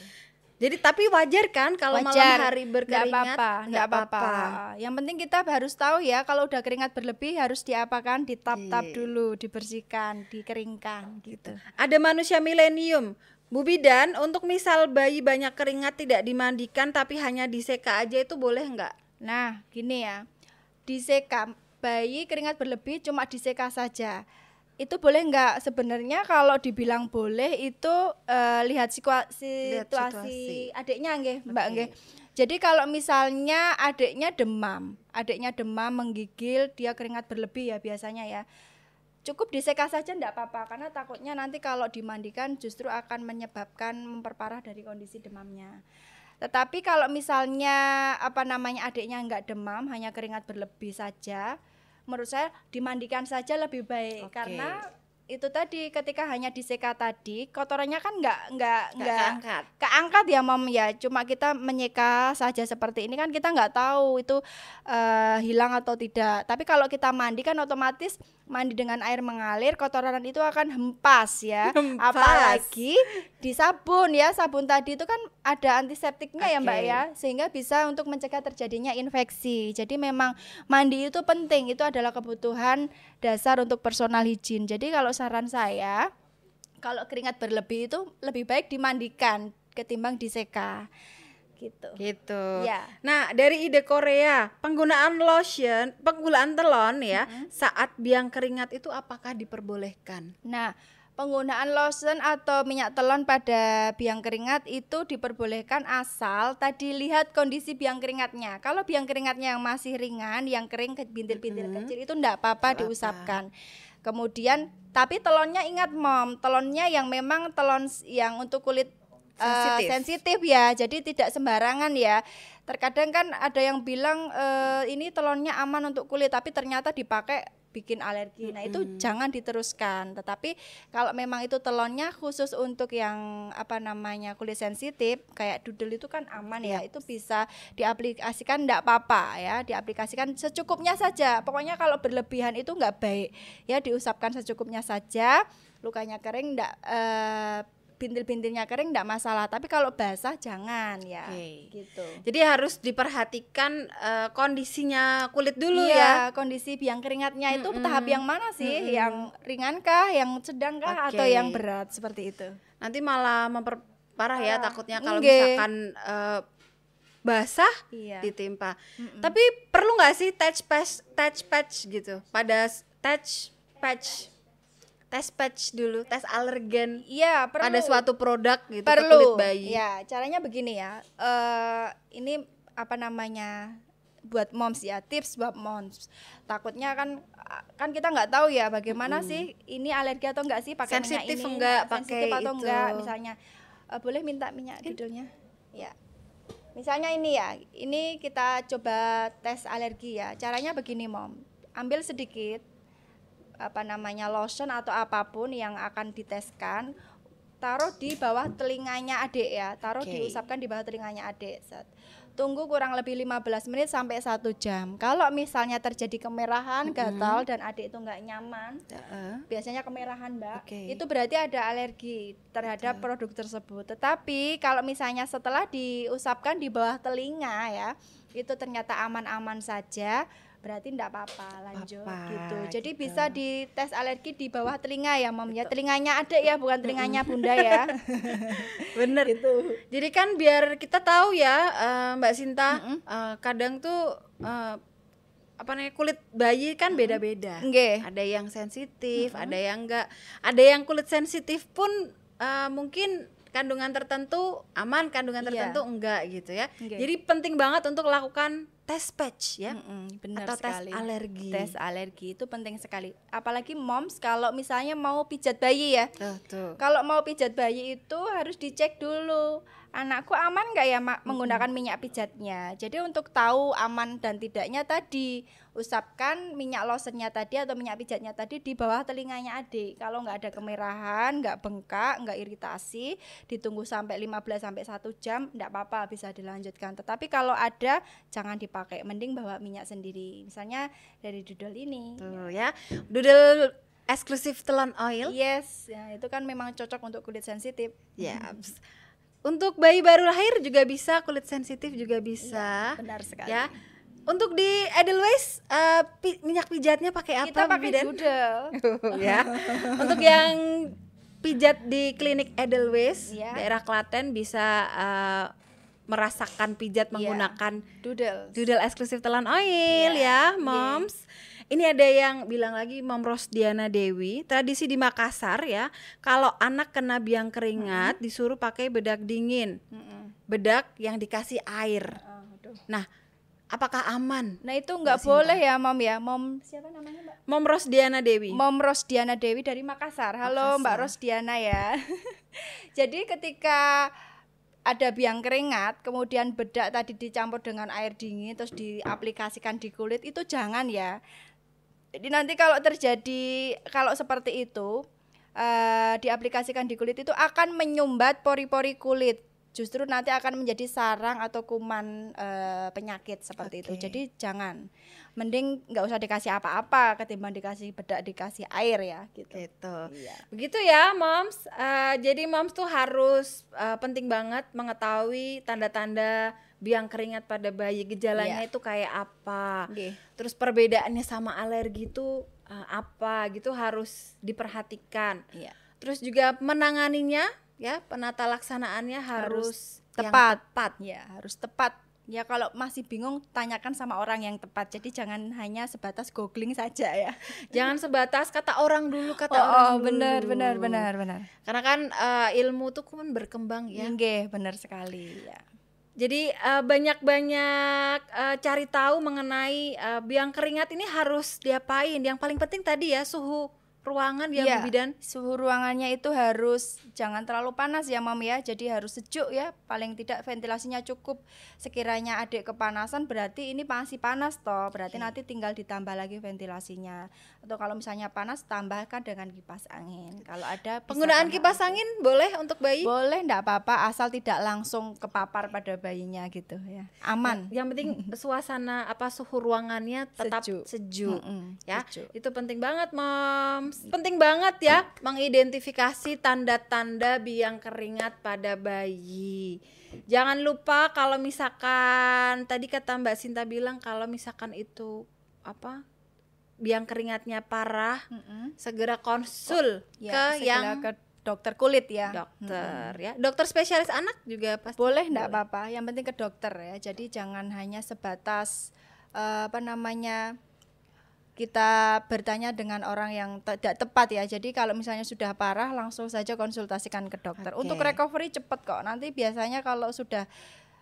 Jadi tapi wajar kan kalau malam hari berkeringat? apa-apa, Nggak nggak apa-apa. Yang penting kita harus tahu ya kalau udah keringat berlebih harus diapakan, ditap-tap Iya. dulu, dibersihkan, dikeringkan gitu. Ada manusia milenium. Bu Bidan, untuk misal bayi banyak keringat tidak dimandikan tapi hanya diseka aja itu boleh nggak? Nah, gini ya. Diseka bayi keringat berlebih cuma diseka saja. Itu boleh nggak? Sebenarnya kalau dibilang boleh itu eh, lihat sikua- Lihat situasi situasi. adiknya nggih, Mbak Oke. nggih. Jadi kalau misalnya adiknya demam, adiknya demam menggigil, dia keringat berlebih ya biasanya ya. Cukup diseka saja enggak apa-apa karena takutnya nanti kalau dimandikan justru akan menyebabkan memperparah dari kondisi demamnya. Tetapi kalau misalnya apa namanya adiknya enggak demam, hanya keringat berlebih saja, menurut saya dimandikan saja lebih baik Oke. karena itu tadi ketika hanya diseka tadi kotorannya kan enggak enggak Nggak enggak keangkat. keangkat ya mom ya. Cuma kita menyeka saja seperti ini kan kita nggak tahu itu eh, hilang atau tidak. Tapi kalau kita mandi kan otomatis mandi dengan air mengalir kotoran itu akan hempas ya. Hempas. apalagi di sabun ya. Sabun tadi itu kan ada antiseptiknya ya mbak ya. Sehingga bisa untuk mencegah terjadinya infeksi. Jadi memang mandi itu penting. Itu adalah kebutuhan dasar untuk personal hygiene. Jadi kalau saran saya kalau keringat berlebih itu lebih baik dimandikan ketimbang diseka gitu. Gitu. Ya. Nah, dari ide Korea, penggunaan lotion, penggunaan telon ya, saat biang keringat itu apakah diperbolehkan? Nah, penggunaan lotion atau minyak telon pada biang keringat itu diperbolehkan asal tadi lihat kondisi biang keringatnya. Kalau biang keringatnya yang masih ringan, yang kering ke bintil-bintil kecil itu enggak apa-apa diusapkan. Kemudian tapi telonnya ingat mom, telonnya yang memang telon yang untuk kulit eh, Sensitif. sensitif ya. Jadi tidak sembarangan ya. Terkadang kan ada yang bilang eh, ini telonnya aman untuk kulit tapi ternyata dipakai bikin alergi. Nah, itu jangan diteruskan. Tetapi kalau memang itu telonnya khusus untuk yang apa namanya kulit sensitif kayak dudel itu kan aman ya. Itu bisa diaplikasikan enggak apa-apa ya, diaplikasikan secukupnya saja. Pokoknya kalau berlebihan itu enggak baik. Ya diusapkan secukupnya saja. Lukanya kering enggak eh, bintil-bintilnya kering enggak masalah, tapi kalau basah jangan ya. Oke. Gitu. Jadi harus diperhatikan eh, kondisinya kulit dulu ya. iya, kondisi biang keringatnya itu tahap yang mana sih? Yang ringankah, yang sedangkah atau Oke. yang berat seperti itu? Nanti malah memperparah ya Parah. takutnya kalau Nggih. misalkan eh, basah Iya. ditimpa. Tapi perlu nggak sih touch patch touch patch gitu pada touch patch tes patch dulu, tes alergen Iya, perlu. pada suatu produk gitu ke perlu. kulit bayi. Ya, caranya begini ya. Eh ini apa namanya? buat moms ya tips buat moms takutnya kan kan kita nggak tahu ya bagaimana sih ini alergi atau enggak sih pakai minyak Sensitif ini enggak sensitif pakai atau itu. enggak misalnya eh, boleh minta minyak dudulnya ya misalnya ini ya ini kita coba tes alergi ya caranya begini mom ambil sedikit apa namanya lotion atau apa pun yang akan diteskan taruh di bawah telinganya adik ya taruh Oke. diusapkan di bawah telinganya adik Set. tunggu kurang lebih 15 menit sampai satu jam kalau misalnya terjadi kemerahan gatal dan adik itu nggak nyaman Heeh. biasanya kemerahan mbak Oke. itu berarti ada alergi terhadap produk tersebut tetapi kalau misalnya setelah diusapkan di bawah telinga ya itu ternyata aman-aman saja berarti enggak apa-apa lanjut Apa-apa, gitu jadi gitu. bisa dites alergi di bawah telinga ya mom ya telinganya ada ya bukan telinganya bunda ya Bener. gitu Jadi kan biar kita tahu ya eh, Mbak Sinta, eh, kadang tuh eh, apa namanya kulit bayi kan beda-beda. Nggih. Ada yang sensitif, ada yang enggak. Ada yang kulit sensitif pun eh, mungkin kandungan tertentu aman, kandungan Iya. tertentu enggak gitu ya. Nggih. Jadi penting banget untuk lakukan tes patch ya. Mm-mm, benar Atau tes sekali. alergi. tes alergi itu penting sekali apalagi moms kalau misalnya mau pijat bayi ya Tuh, tuh. Kalau mau pijat bayi itu harus dicek dulu anakku aman nggak ya Ma- menggunakan minyak pijatnya. Jadi untuk tahu aman dan tidaknya tadi usapkan minyak lotionnya tadi atau minyak pijatnya tadi di bawah telinganya adik. Kalau nggak ada kemerahan, nggak bengkak, nggak iritasi, ditunggu sampai 15 sampai satu jam, nggak apa-apa bisa dilanjutkan. Tetapi kalau ada jangan dipakai, mending bawa minyak sendiri. Misalnya dari dudel ini. Tuh ya. Doodle eksklusif telon oil. Yes, ya, itu kan memang cocok untuk kulit sensitif. Ya. Untuk bayi baru lahir juga bisa, kulit sensitif juga bisa. Benar sekali. Ya. Untuk di Edelweiss eh, pi- minyak pijatnya pakai apa? Kita pakai doodle. ya. Untuk yang pijat di klinik Edelweiss Iya. daerah Klaten bisa eh, merasakan pijat Iya. menggunakan Doodle. Doodle eksklusif telan oil ya, moms. Ini ada yang bilang lagi Mom Rosdiana Dewi, tradisi di Makassar ya, kalau anak kena biang keringat disuruh pakai bedak dingin. Mm-mm. Bedak yang dikasih air. Aduh. Nah, apakah aman? Nah itu nggak boleh ya mom ya mom siapa namanya mbak? Mom Rosdiana Dewi. Mom Rosdiana Dewi dari Makassar. Halo Mbak Makassar. Rosdiana ya. Jadi ketika ada biang keringat, kemudian bedak tadi dicampur dengan air dingin terus diaplikasikan di kulit itu jangan ya. Jadi nanti kalau terjadi kalau seperti itu eh, diaplikasikan di kulit itu akan menyumbat pori-pori kulit. Justru nanti akan menjadi sarang atau kuman eh, penyakit seperti itu. Oke. Jadi jangan. Mending nggak usah dikasih apa-apa ketimbang dikasih bedak dikasih air ya gitu. Gitu. Iya. Begitu ya, moms. Eh, jadi moms tuh harus eh, penting banget mengetahui tanda-tanda biang keringat pada bayi. Gejalanya Iya. itu kayak apa? Oke. Terus perbedaannya sama alergi itu eh, apa? Gitu harus diperhatikan. Iya. Terus juga menanganinya ya, penata laksanaannya harus, yang tepat. tepat. Ya, harus tepat. Ya kalau masih bingung tanyakan sama orang yang tepat. Jadi jangan hanya sebatas googling saja ya. Jangan sebatas kata orang dulu kata Oh, orang oh, dulu. benar benar benar benar. Karena kan eh, ilmu tuh kan berkembang ya. Nggih, benar sekali ya. Jadi eh, banyak-banyak eh, cari tahu mengenai eh, biang keringat ini harus diapain. Yang paling penting tadi ya suhu ruangan ya Iya, Bu Bidan. Suhu ruangannya itu harus jangan terlalu panas ya, Mam ya. Jadi harus sejuk ya. Paling tidak ventilasinya cukup. Sekiranya adik kepanasan berarti ini masih panas toh. Berarti Oke. nanti tinggal ditambah lagi ventilasinya. Atau kalau misalnya panas tambahkan dengan kipas angin. Kalau ada Penggunaan kipas angin boleh untuk bayi? Boleh enggak apa-apa asal tidak langsung kepapar pada bayinya gitu ya. Aman. Yang penting suasana apa suhu ruangannya tetap Sejuk. sejuk. Mm-mm, ya sejuk. itu penting banget moms penting banget ya mengidentifikasi tanda-tanda biang keringat pada bayi jangan lupa kalau misalkan tadi kata Mbak Sinta bilang kalau misalkan itu apa biang keringatnya parah Mm-mm. segera konsul Ya, ke segera yang ke dokter kulit ya. dokter ya dokter spesialis anak juga pasti Boleh enggak apa-apa, yang penting ke dokter ya. Jadi jangan hanya sebatas eh, apa namanya kita bertanya dengan orang yang tidak tepat ya. Jadi kalau misalnya sudah parah langsung saja konsultasikan ke dokter. Oke. Untuk recovery cepat kok. Nanti biasanya kalau sudah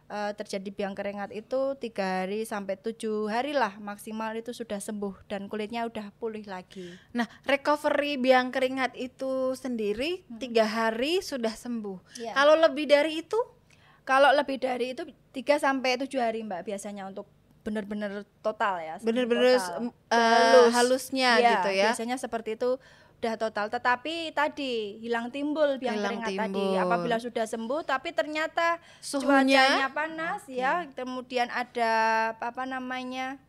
eh, terjadi biang keringat itu tiga hari sampai tujuh hari lah maksimal itu sudah sembuh dan kulitnya udah pulih lagi. Nah, recovery biang keringat itu sendiri tiga hari sudah sembuh. Iya. Kalau lebih dari itu, Kalau lebih dari itu 3 sampai 7 hari Mbak biasanya untuk benar-benar total ya. em, Udah eh, halusnya Iya, gitu ya. Biasanya seperti itu udah total tetapi tadi hilang timbul biang Hilang keringat tadi timbul. apabila sudah sembuh tapi ternyata Suhunya cuacanya panas ya kemudian ada apa namanya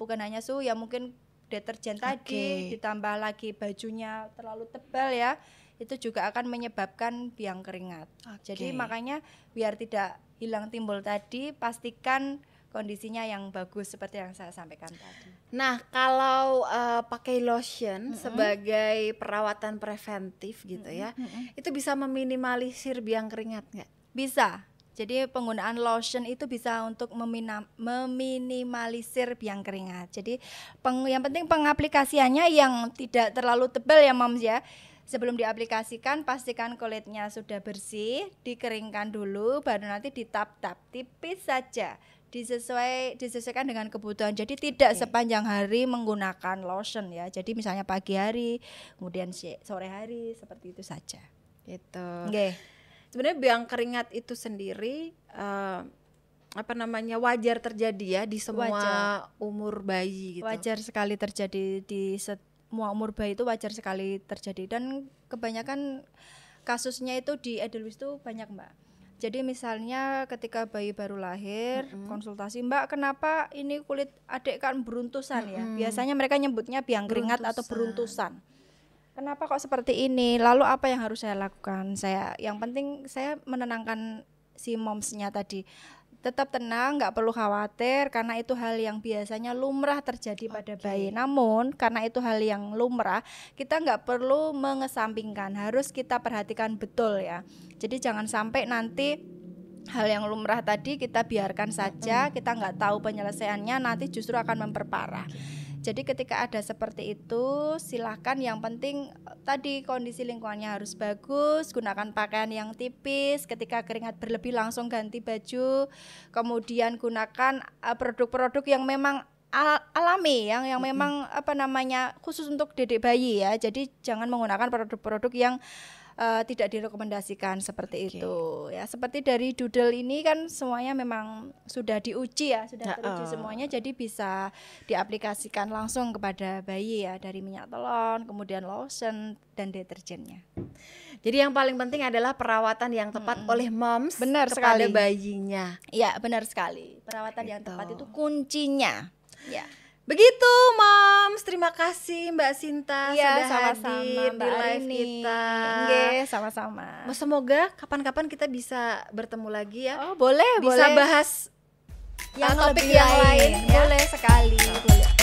bukan hanya suhu ya mungkin deterjen tadi Oke. ditambah lagi bajunya terlalu tebal ya itu juga akan menyebabkan biang keringat jadi Oke. makanya biar tidak hilang timbul tadi pastikan kondisinya yang bagus seperti yang saya sampaikan tadi Nah, kalau eh, pakai lotion sebagai perawatan preventif gitu ya, itu bisa meminimalisir biang keringat nggak? Bisa. Jadi penggunaan lotion itu bisa untuk memina- meminimalisir biang keringat. Jadi peng- yang penting pengaplikasiannya yang tidak terlalu tebal ya moms ya. Sebelum diaplikasikan pastikan kulitnya sudah bersih, dikeringkan dulu, baru nanti ditap-tap tipis saja. Disesuai disesuaikan dengan kebutuhan. Jadi tidak Oke. sepanjang hari menggunakan lotion ya. Jadi misalnya pagi hari, kemudian sore hari seperti itu saja. Gitu. Oke. Sebenarnya biang keringat itu sendiri eh, apa namanya wajar terjadi ya di semua Wajar. umur bayi gitu. wajar sekali terjadi di semua umur bayi itu wajar sekali terjadi dan kebanyakan kasusnya itu di Edelweiss itu banyak mbak jadi misalnya ketika bayi baru lahir konsultasi mbak kenapa ini kulit adik kan beruntusan ya Mm-mm. biasanya mereka nyebutnya biang keringat atau Beruntusan. beruntusan kenapa kok seperti ini? Lalu apa yang harus saya lakukan? Saya yang penting saya menenangkan si momsnya tadi. Tetap tenang, nggak perlu khawatir karena itu hal yang biasanya lumrah terjadi pada bayi. Namun karena itu hal yang lumrah, kita nggak perlu mengesampingkan. Harus kita perhatikan betul ya. Jadi jangan sampai nanti hal yang lumrah tadi kita biarkan saja, kita nggak tahu penyelesaiannya, nanti justru akan memperparah. Jadi ketika ada seperti itu, silahkan yang penting eh, tadi kondisi lingkungannya harus bagus, gunakan pakaian yang tipis, ketika keringat berlebih langsung ganti baju, kemudian gunakan eh, produk-produk yang memang al- alami yang yang memang apa namanya khusus untuk dedek bayi ya. Jadi jangan menggunakan produk-produk yang uh, tidak direkomendasikan seperti Oke. itu ya seperti dari doodle ini kan semuanya memang sudah diuji ya sudah teruji oh. semuanya jadi bisa diaplikasikan langsung kepada bayi ya dari minyak telon kemudian lotion dan deterjennya Jadi yang paling penting adalah perawatan yang tepat oleh moms Benar kepada sekali. bayinya. ya benar sekali perawatan yang Gitu. tepat itu kuncinya ya Begitu moms, terima kasih Mbak Sinta Iya, sudah sama-sama hadir Mbak di live Arini. kita. Nggih, sama-sama. Semoga kapan-kapan kita bisa bertemu lagi ya. Oh, boleh, bisa boleh. bahas yang topik lebih yang lain. lain.